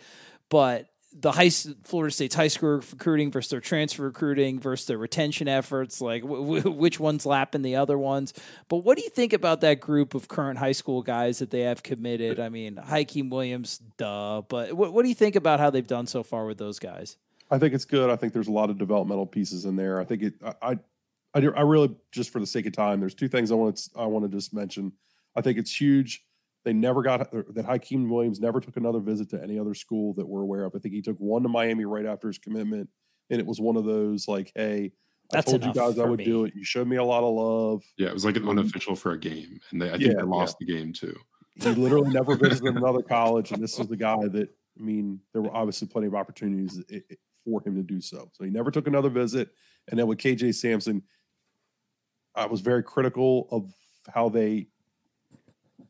But the high Florida State's high school recruiting versus their transfer recruiting versus their retention efforts, like w- w- which one's lapping the other ones. But what do you think about that group of current high school guys that they have committed? I mean, Hykeem Williams, duh. But what, what do you think about how they've done so far with those guys? I think it's good. I think there's a lot of developmental pieces in there. I think it. I, I, I, do- I really just for the sake of time, there's two things I want to I want to just mention. I think it's huge. They never got that. Hykeem Williams never took another visit to any other school that we're aware of. I think he took one to Miami right after his commitment, and it was one of those like, "Hey, That's I told you guys I would me. do it. You showed me a lot of love." Yeah, it was like an unofficial for a game, and they I think Yeah, they lost the game too. He literally never visited another college, and this is the guy that I mean, there were obviously plenty of opportunities i- i- for him to do so. So he never took another visit. And then with KJ Sampson, I was very critical of how they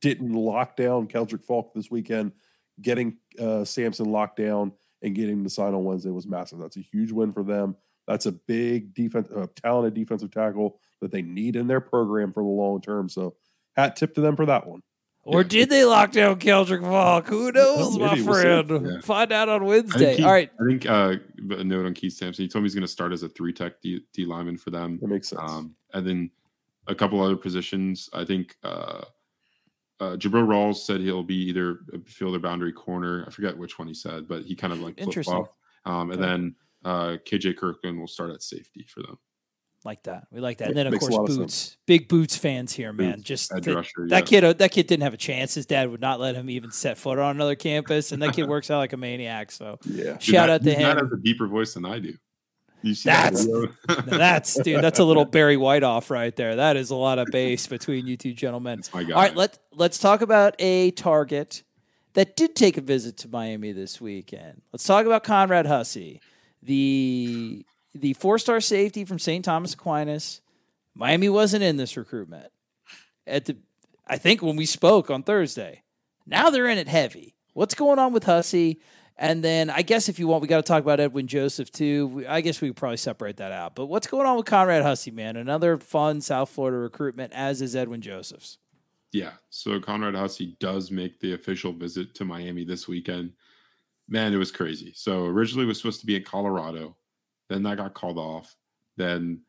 didn't lock down Keldric Faulk this weekend. Getting uh, Sampson locked down and getting him to sign on Wednesday was massive. That's a huge win for them. That's a big defense, talented defensive tackle that they need in their program for the long term. So, hat tip to them for that one. Or did they lock down Keldric Faulk? Who knows, my. We'll friend? Yeah. Find out on Wednesday. think, he- All right. I think uh, a note on Keith Sampson. He told me he's going to start as a three tech D, D lineman for them. That makes sense. Um, and then a couple other positions. I think uh, uh, Jabril Rawls said he'll be either a field or boundary corner. I forget which one he said, but he kind of like flip Interesting. flop. Um, and Okay. then uh, KJ Kirkland will start at safety for them. Like that. We like that. And then, of Makes a course, lot of Boots. Big Boots fans here, man. Boots, Just Edge th- rusher, that kid, uh, that kid didn't have a chance. His dad would not let him even set foot on another campus, and that kid works out like a maniac. So yeah. Dude, shout that- out to dad him. has a deeper voice than I do. You see That's- that video? Now that's dude. That's a little Barry White off right there. That is a lot of bass between you two gentlemen. That's my guy. All right, let let's talk about a target that did take a visit to Miami this weekend. Let's talk about Conrad Hussey, the the four star safety from St. Thomas Aquinas. Miami wasn't in this recruitment. At the I think when we spoke on Thursday. Now they're in it heavy. What's going on with Hussey? And then I guess if you want, we got to talk about Edwin Joseph too. I guess we could probably separate that out. But what's going on with Conrad Hussey, man? Another fun South Florida recruitment, as is Edwin Joseph's. Yeah. So Conrad Hussey does make the official visit to Miami this weekend. Man, it was crazy. So originally was supposed to be in Colorado. Then that got called off. Then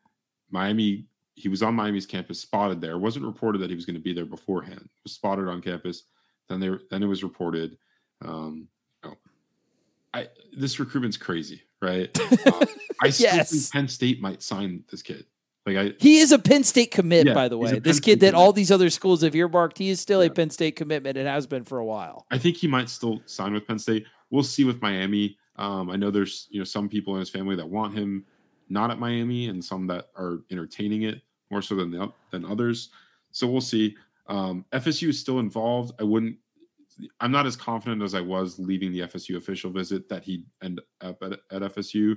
Miami, he was on Miami's campus, spotted there. It wasn't reported that he was going to be there beforehand. It was spotted on campus. Then they then it was reported. Um, you know, I this recruitment's crazy, right? Um, I still Yes. think Penn State might sign this kid. Like I, He is a Penn State commit, Yeah, by the way. This kid that all these other schools have earmarked, he is still a Penn State commitment and has been for a while. I think he might still sign with Penn State. We'll see with Miami. Um, I know there's you know some people in his family that want him not at Miami, and some that are entertaining it more so than the, than others. So we'll see. Um, FSU is still involved. I wouldn't. I'm not as confident as I was leaving the FSU official visit that he'd end up at, at FSU,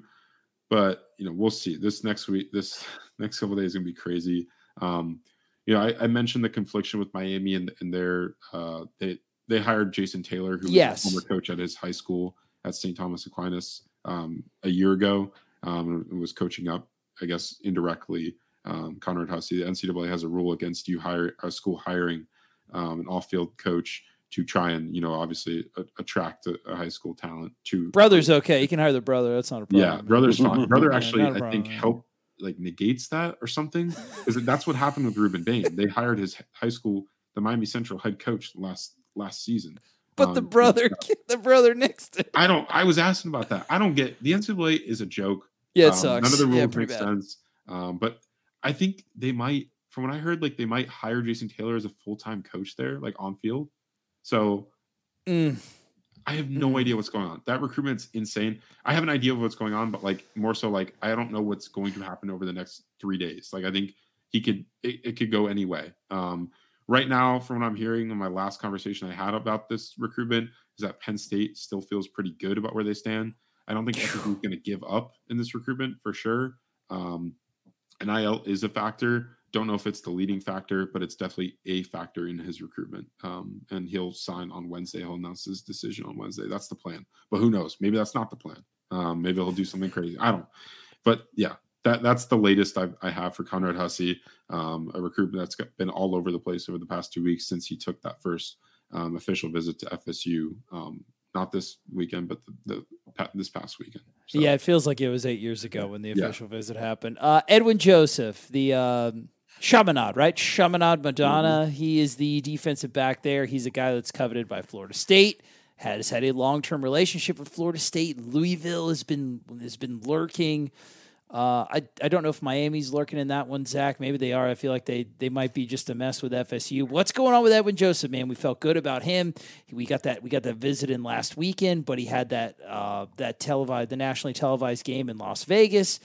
but you know we'll see. This next week, this next couple days is gonna be crazy. Um, you know, I, I mentioned the confliction with Miami and, and their uh, they they hired Jason Taylor, who was Yes. a former coach at his high school at St. Thomas Aquinas um, a year ago, um, and was coaching up, I guess, indirectly. Um, Conrad Hussey, the NCAA has a rule against you hire a school hiring um, an off-field coach to try and you know obviously a- attract a, a high school talent to Brother's okay. You can hire the brother. That's not a problem. yeah, brother's fine. Brother Yeah, actually, not a I think, problem. helped like negates that or something because that's what happened with Rueben Bain. They hired his high school, the Miami Central head coach last last season. But the brother, the brother next it. I don't. I was asking about that. I don't get the NCAA is a joke. Yeah, it Um, sucks. None of the yeah, rules pretty make bad. sense. Um, but I think they might, from what I heard, like they might hire Jason Taylor as a full time coach there, like on field. So Mm, I have no Mm. idea what's going on. That recruitment's insane. I have an idea of what's going on, but like more so, like I don't know what's going to happen over the next three days. Like I think he could, it, it could go any way. Um, right now, from what I'm hearing in my last conversation I had about this recruitment, is that Penn State still feels pretty good about where they stand. I don't think is going to give up in this recruitment for sure. Um, NIL is a factor. Don't know if it's the leading factor, but it's definitely a factor in his recruitment. Um, and he'll sign on Wednesday. He'll announce his decision on Wednesday. That's the plan. But who knows? Maybe that's not the plan. Um, maybe he'll do something crazy. I don't. But yeah, that that's the latest I, I have for Conrad Hussey, um, a recruitment that's been all over the place over the past two weeks since he took that first um, official visit to FSU. Um, not this weekend, but the, the this past weekend. So, Yeah, it feels like it was eight years ago when the Yeah. official visit happened. Uh, Edwin Joseph, the um, Chaminade, right? Chaminade Madonna. Mm-hmm. He is the defensive back there. He's a guy that's coveted by Florida State. Has had a long term relationship with Florida State. Louisville has been has been lurking. Uh, I I don't know if Miami's lurking in that one, Zach. Maybe they are. I feel like they they might be just a mess with FSU. What's going on with Edwin Joseph, man? We felt good about him. We got that we got that visit in last weekend, but he had that uh, that televised the nationally televised game in Las Vegas.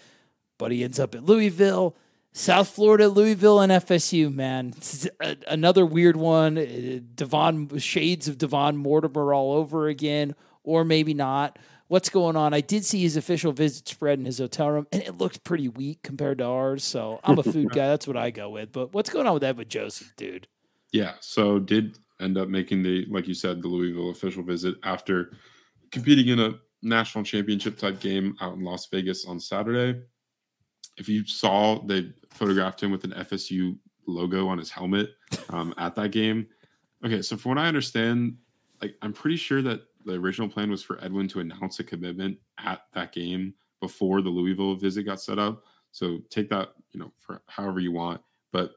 But he ends up at Louisville, South Florida, Louisville, and FSU. Man, a- another weird one. Uh, Devon shades of Devon Mortimer all over again, or maybe not. What's going on? I did see his official visit spread in his hotel room, and it looked pretty weak compared to ours. So I'm a food guy. That's what I go with. But what's going on with Edwin Joseph, dude? Yeah, so did end up making the like you said the Louisville official visit after competing in a national championship type game out in Las Vegas on Saturday. If you saw, they photographed him with an FSU logo on his helmet um, at that game. Okay, so from what I understand, like I'm pretty sure that the original plan was for Edwin to announce a commitment at that game before the Louisville visit got set up. So take that, you know, for however you want. But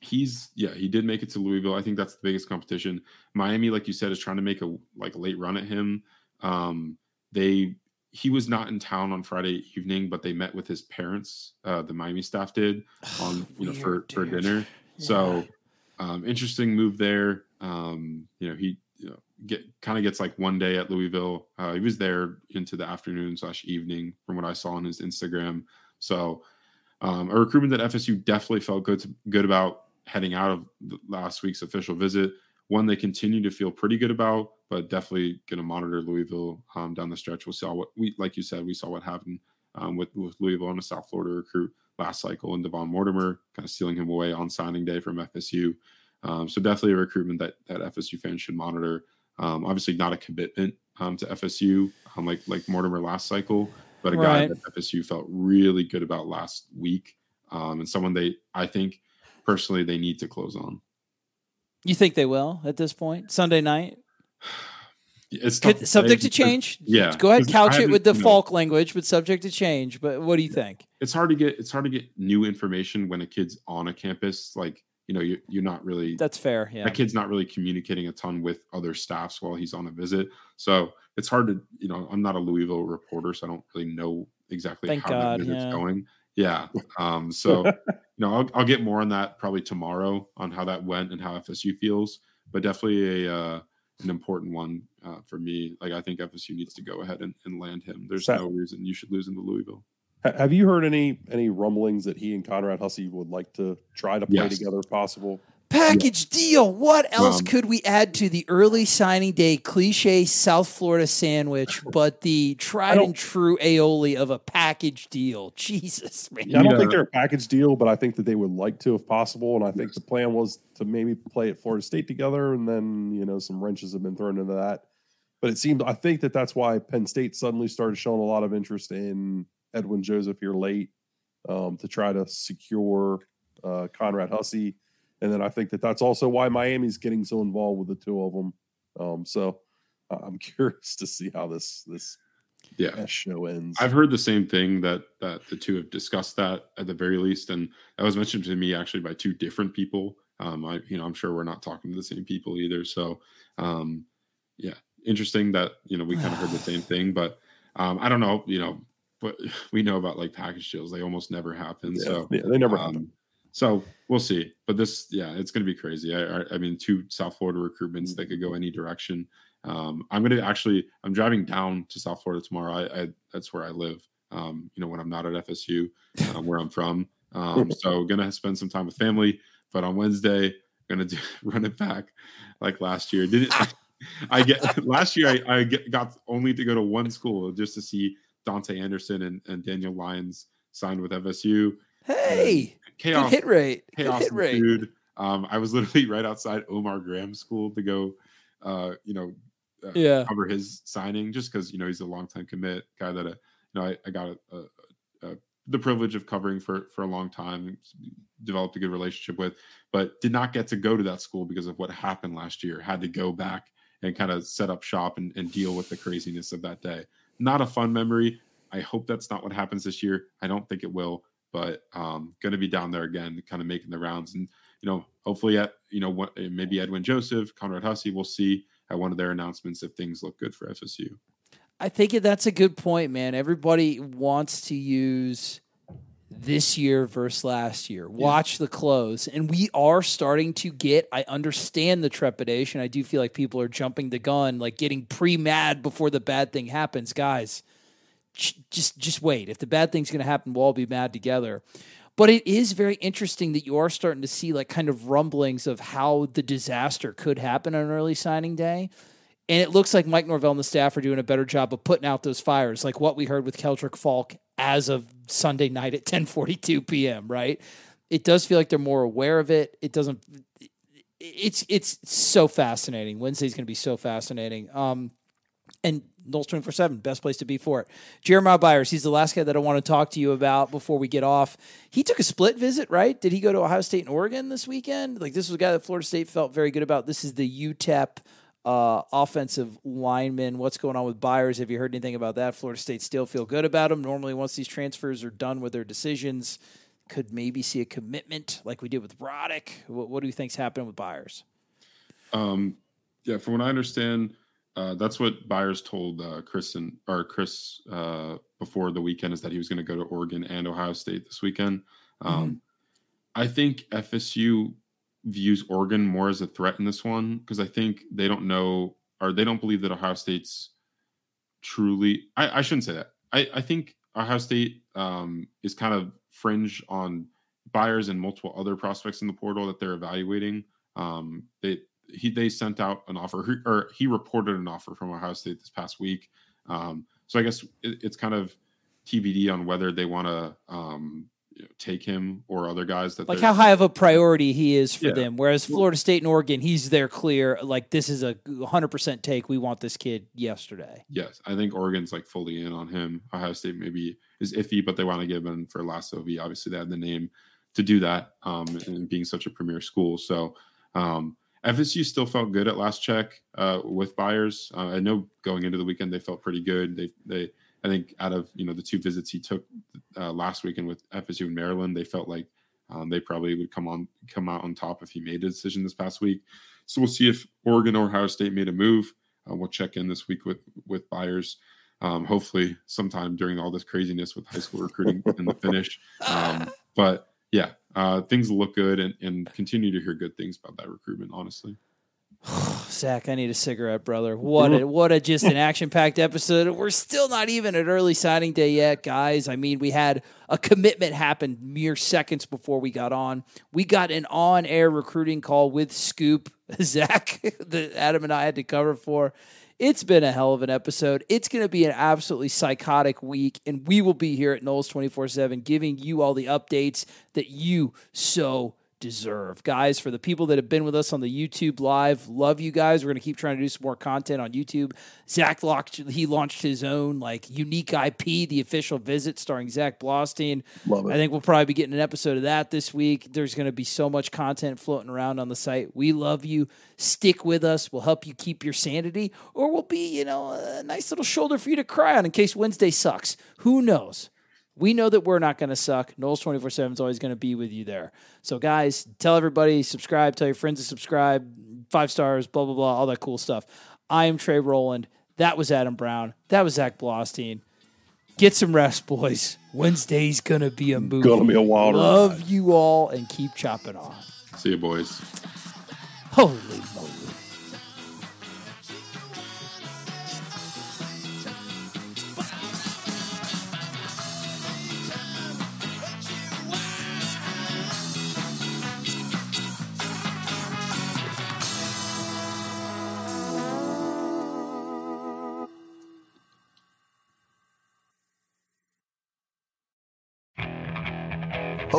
he's yeah he did make it to louisville i think that's the biggest competition miami like you said is trying to make a like late run at him um they he was not in town on friday evening but they met with his parents uh the miami staff did on you know for Weird, for dude. dinner so um interesting move there um you know he get kind of gets like one day at louisville uh he was there into the afternoon slash evening from what i saw on his instagram so um, a recruitment that FSU definitely felt good to, good about heading out of last week's official visit. One they continue to feel pretty good about, but definitely going to monitor Louisville um, down the stretch. We'll see what we like. You said we saw what happened um, with with Louisville and a South Florida recruit last cycle, and Devon Mortimer kind of stealing him away on signing day from FSU. Um, so definitely a recruitment that that FSU fans should monitor. Um, obviously, not a commitment um, to FSU, um, like like Mortimer last cycle, but a guy Right. that FSU felt really good about last week, um, and someone they I think personally they need to close on. You think they will at this point? Sunday night? It's Could, subject to change? yeah, Go ahead, couch it with the know, Faulk language, but subject to change. But what do you think? It's hard to get it's hard to get new information when a kid's on a campus. Like you know, you're, you're not really That's fair. Yeah. that kid's not really communicating a ton with other staffs while he's on a visit. So it's hard to, you know, I'm not a Louisville reporter, so I don't really know exactly Thank how God, that visit's yeah. going. Yeah. Um, so you know, I'll, I'll get more on that probably tomorrow on how that went and how FSU feels, but definitely a uh, an important one uh, for me. Like I think FSU needs to go ahead and, and land him. There's Sa- no reason you should lose into Louisville. Ha- Have you heard any any rumblings that he and Conrad Hussey would like to try to play Yes. together if possible? Package deal. What else Um, could we add to the early signing day cliche South Florida sandwich, but the tried and true aioli of a package deal? Jesus, man. Yeah, I don't Yeah. think they're a package deal, but I think that they would like to if possible. And I think the plan was to maybe play at Florida State together, and then you know some wrenches have been thrown into that. But it seemed I think that that's why Penn State suddenly started showing a lot of interest in Edwin Joseph here late um, to try to secure uh, Conrad Hussey, and then I think that that's also why Miami's getting so involved with the two of them. Um, so I'm curious to see how this this Yeah. show ends. I've heard the same thing that that the two have discussed that at the very least, and that was mentioned to me actually by two different people. Um, I you know I'm sure we're not talking to the same people either. So um, yeah, interesting that you know we kind of heard the same thing, but um, I don't know. You know, but we know about like package deals; they almost never happen. yeah, So yeah, they never um, happen. so we'll see. But this, yeah, it's going to be crazy. I, I, I mean, two South Florida recruitments that could go any direction. Um, I'm going to actually, I'm driving down to South Florida tomorrow. I, I that's where I live. Um, you know, when I'm not at FSU, uh, where I'm from. Um, so gonna spend some time with family. But on Wednesday, gonna do, run it back like last year. Didn't I get last year? I, I get, got only to go to one school just to see Dante Anderson and, and Daniel Lyons signed with FSU. Hey, good Chaos hit rate. Chaos hit rate. ensued. Um, I was literally right outside Omar Graham school to go, uh, you know, uh, Yeah. cover his signing just because you know he's a longtime commit guy that uh, you know I, I got a, a, a, the privilege of covering for for a long time, developed a good relationship with, but did not get to go to that school because of what happened last year. Had to go back and kind of set up shop and, and deal with the craziness of that day. Not a fun memory. I hope that's not what happens this year. I don't think it will, but um, going to be down there again, kind of making the rounds, and you know, hopefully, at you know, what maybe Edwin Joseph, Conrad Hussey, we'll see at one of their announcements if things look good for FSU. I think that's a good point, man. Everybody wants to use this year versus last year. Watch the close. And we are starting to get, I understand the trepidation. I do feel like people are jumping the gun, like getting pre mad before the bad thing happens. Guys, just just wait. If the bad thing's going to happen, we'll all be mad together. But it is very interesting that you are starting to see like kind of rumblings of how the disaster could happen on early signing day. And it looks like Mike Norvell and the staff are doing a better job of putting out those fires, like what we heard with Keldric Faulk as of Sunday night at 10:42 p.m. Right? It does feel like they're more aware of it. It doesn't. It's it's so fascinating. Wednesday's going to be so fascinating. Um, and Noles 24 7, best place to be for it. Jeremiah Byers, he's the last guy that I want to talk to you about before we get off. He took a split visit, right? Did he go to Ohio State and Oregon this weekend? Like, this was a guy that Florida State felt very good about. This is the UTEP uh, offensive lineman. What's going on with Byers? Have you heard anything about that? Florida State still feel good about him. Normally, once these transfers are done with their decisions, could maybe see a commitment like we did with Roddick. What, what do you think's happening with Byers? Um, yeah, from what I understand, uh, that's what Byers told uh, Chris and or Chris uh, before the weekend is that he was going to go to Oregon and Ohio State this weekend. Um, I think FSU views Oregon more as a threat in this one because I think they don't know or they don't believe that Ohio State's truly. I, I shouldn't say that. I, I think Ohio State um, is kind of fringe on Byers and multiple other prospects in the portal that they're evaluating. Um, they he they sent out an offer or he reported an offer from Ohio State this past week. Um, so I guess it, it's kind of TBD on whether they want to um, you know, take him or other guys that like how high of a priority he is for Yeah. them. Whereas Florida State and Oregon, he's there clear. Like this is a 100% take. We want this kid yesterday. Yes, I think Oregon's like fully in on him. Ohio State maybe is iffy, but they want to give him for last OV. Obviously, they had the name to do that, um, and being such a premier school. So um, FSU still felt good at last check uh, with Byers. Uh, I know going into the weekend they felt pretty good. They they I think out of you know the two visits he took uh, last weekend with FSU and Maryland, they felt like um, they probably would come on come out on top if he made a decision this past week. So we'll see if Oregon or Ohio State made a move. Uh, we'll check in this week with with Byers. Um, hopefully, sometime during all this craziness with high school recruiting and the finish. Um, but yeah, uh, things look good and, and continue to hear good things about that recruitment. Honestly, Zach, I need a cigarette, brother. What a what a just an action packed episode. We're still not even at early signing day yet, guys. I mean, we had a commitment happen mere seconds before we got on. We got an on air recruiting call with Scoop Zach that Adam and I had to cover for. It's been a hell of an episode. It's going to be an absolutely psychotic week, and we will be here at Noles 24 7 giving you all the updates that you so deserve. Guys, for the people that have been with us on the YouTube live, love you guys. We're going to keep trying to do some more content on YouTube. Zach launched, he launched his own like unique IP, the official visit starring Zach Blostein. Love it. I think we'll probably be getting an episode of that this week. There's going to be so much content floating around on the site. We love you. Stick with us. We'll help you keep your sanity, or we'll be, you know, a nice little shoulder for you to cry on in case Wednesday sucks. Who knows? We know that we're not going to suck. Noles 24 7 is always going to be with you there. So, guys, tell everybody, subscribe, tell your friends to subscribe, five stars, blah, blah, blah, all that cool stuff. I am Trey Rowland. That was Adam Brown. That was Zach Blostein. Get some rest, boys. Wednesday's going to be a movie. Gonna be a wild Love ride. you all and keep chopping on. see you, boys. Holy moly.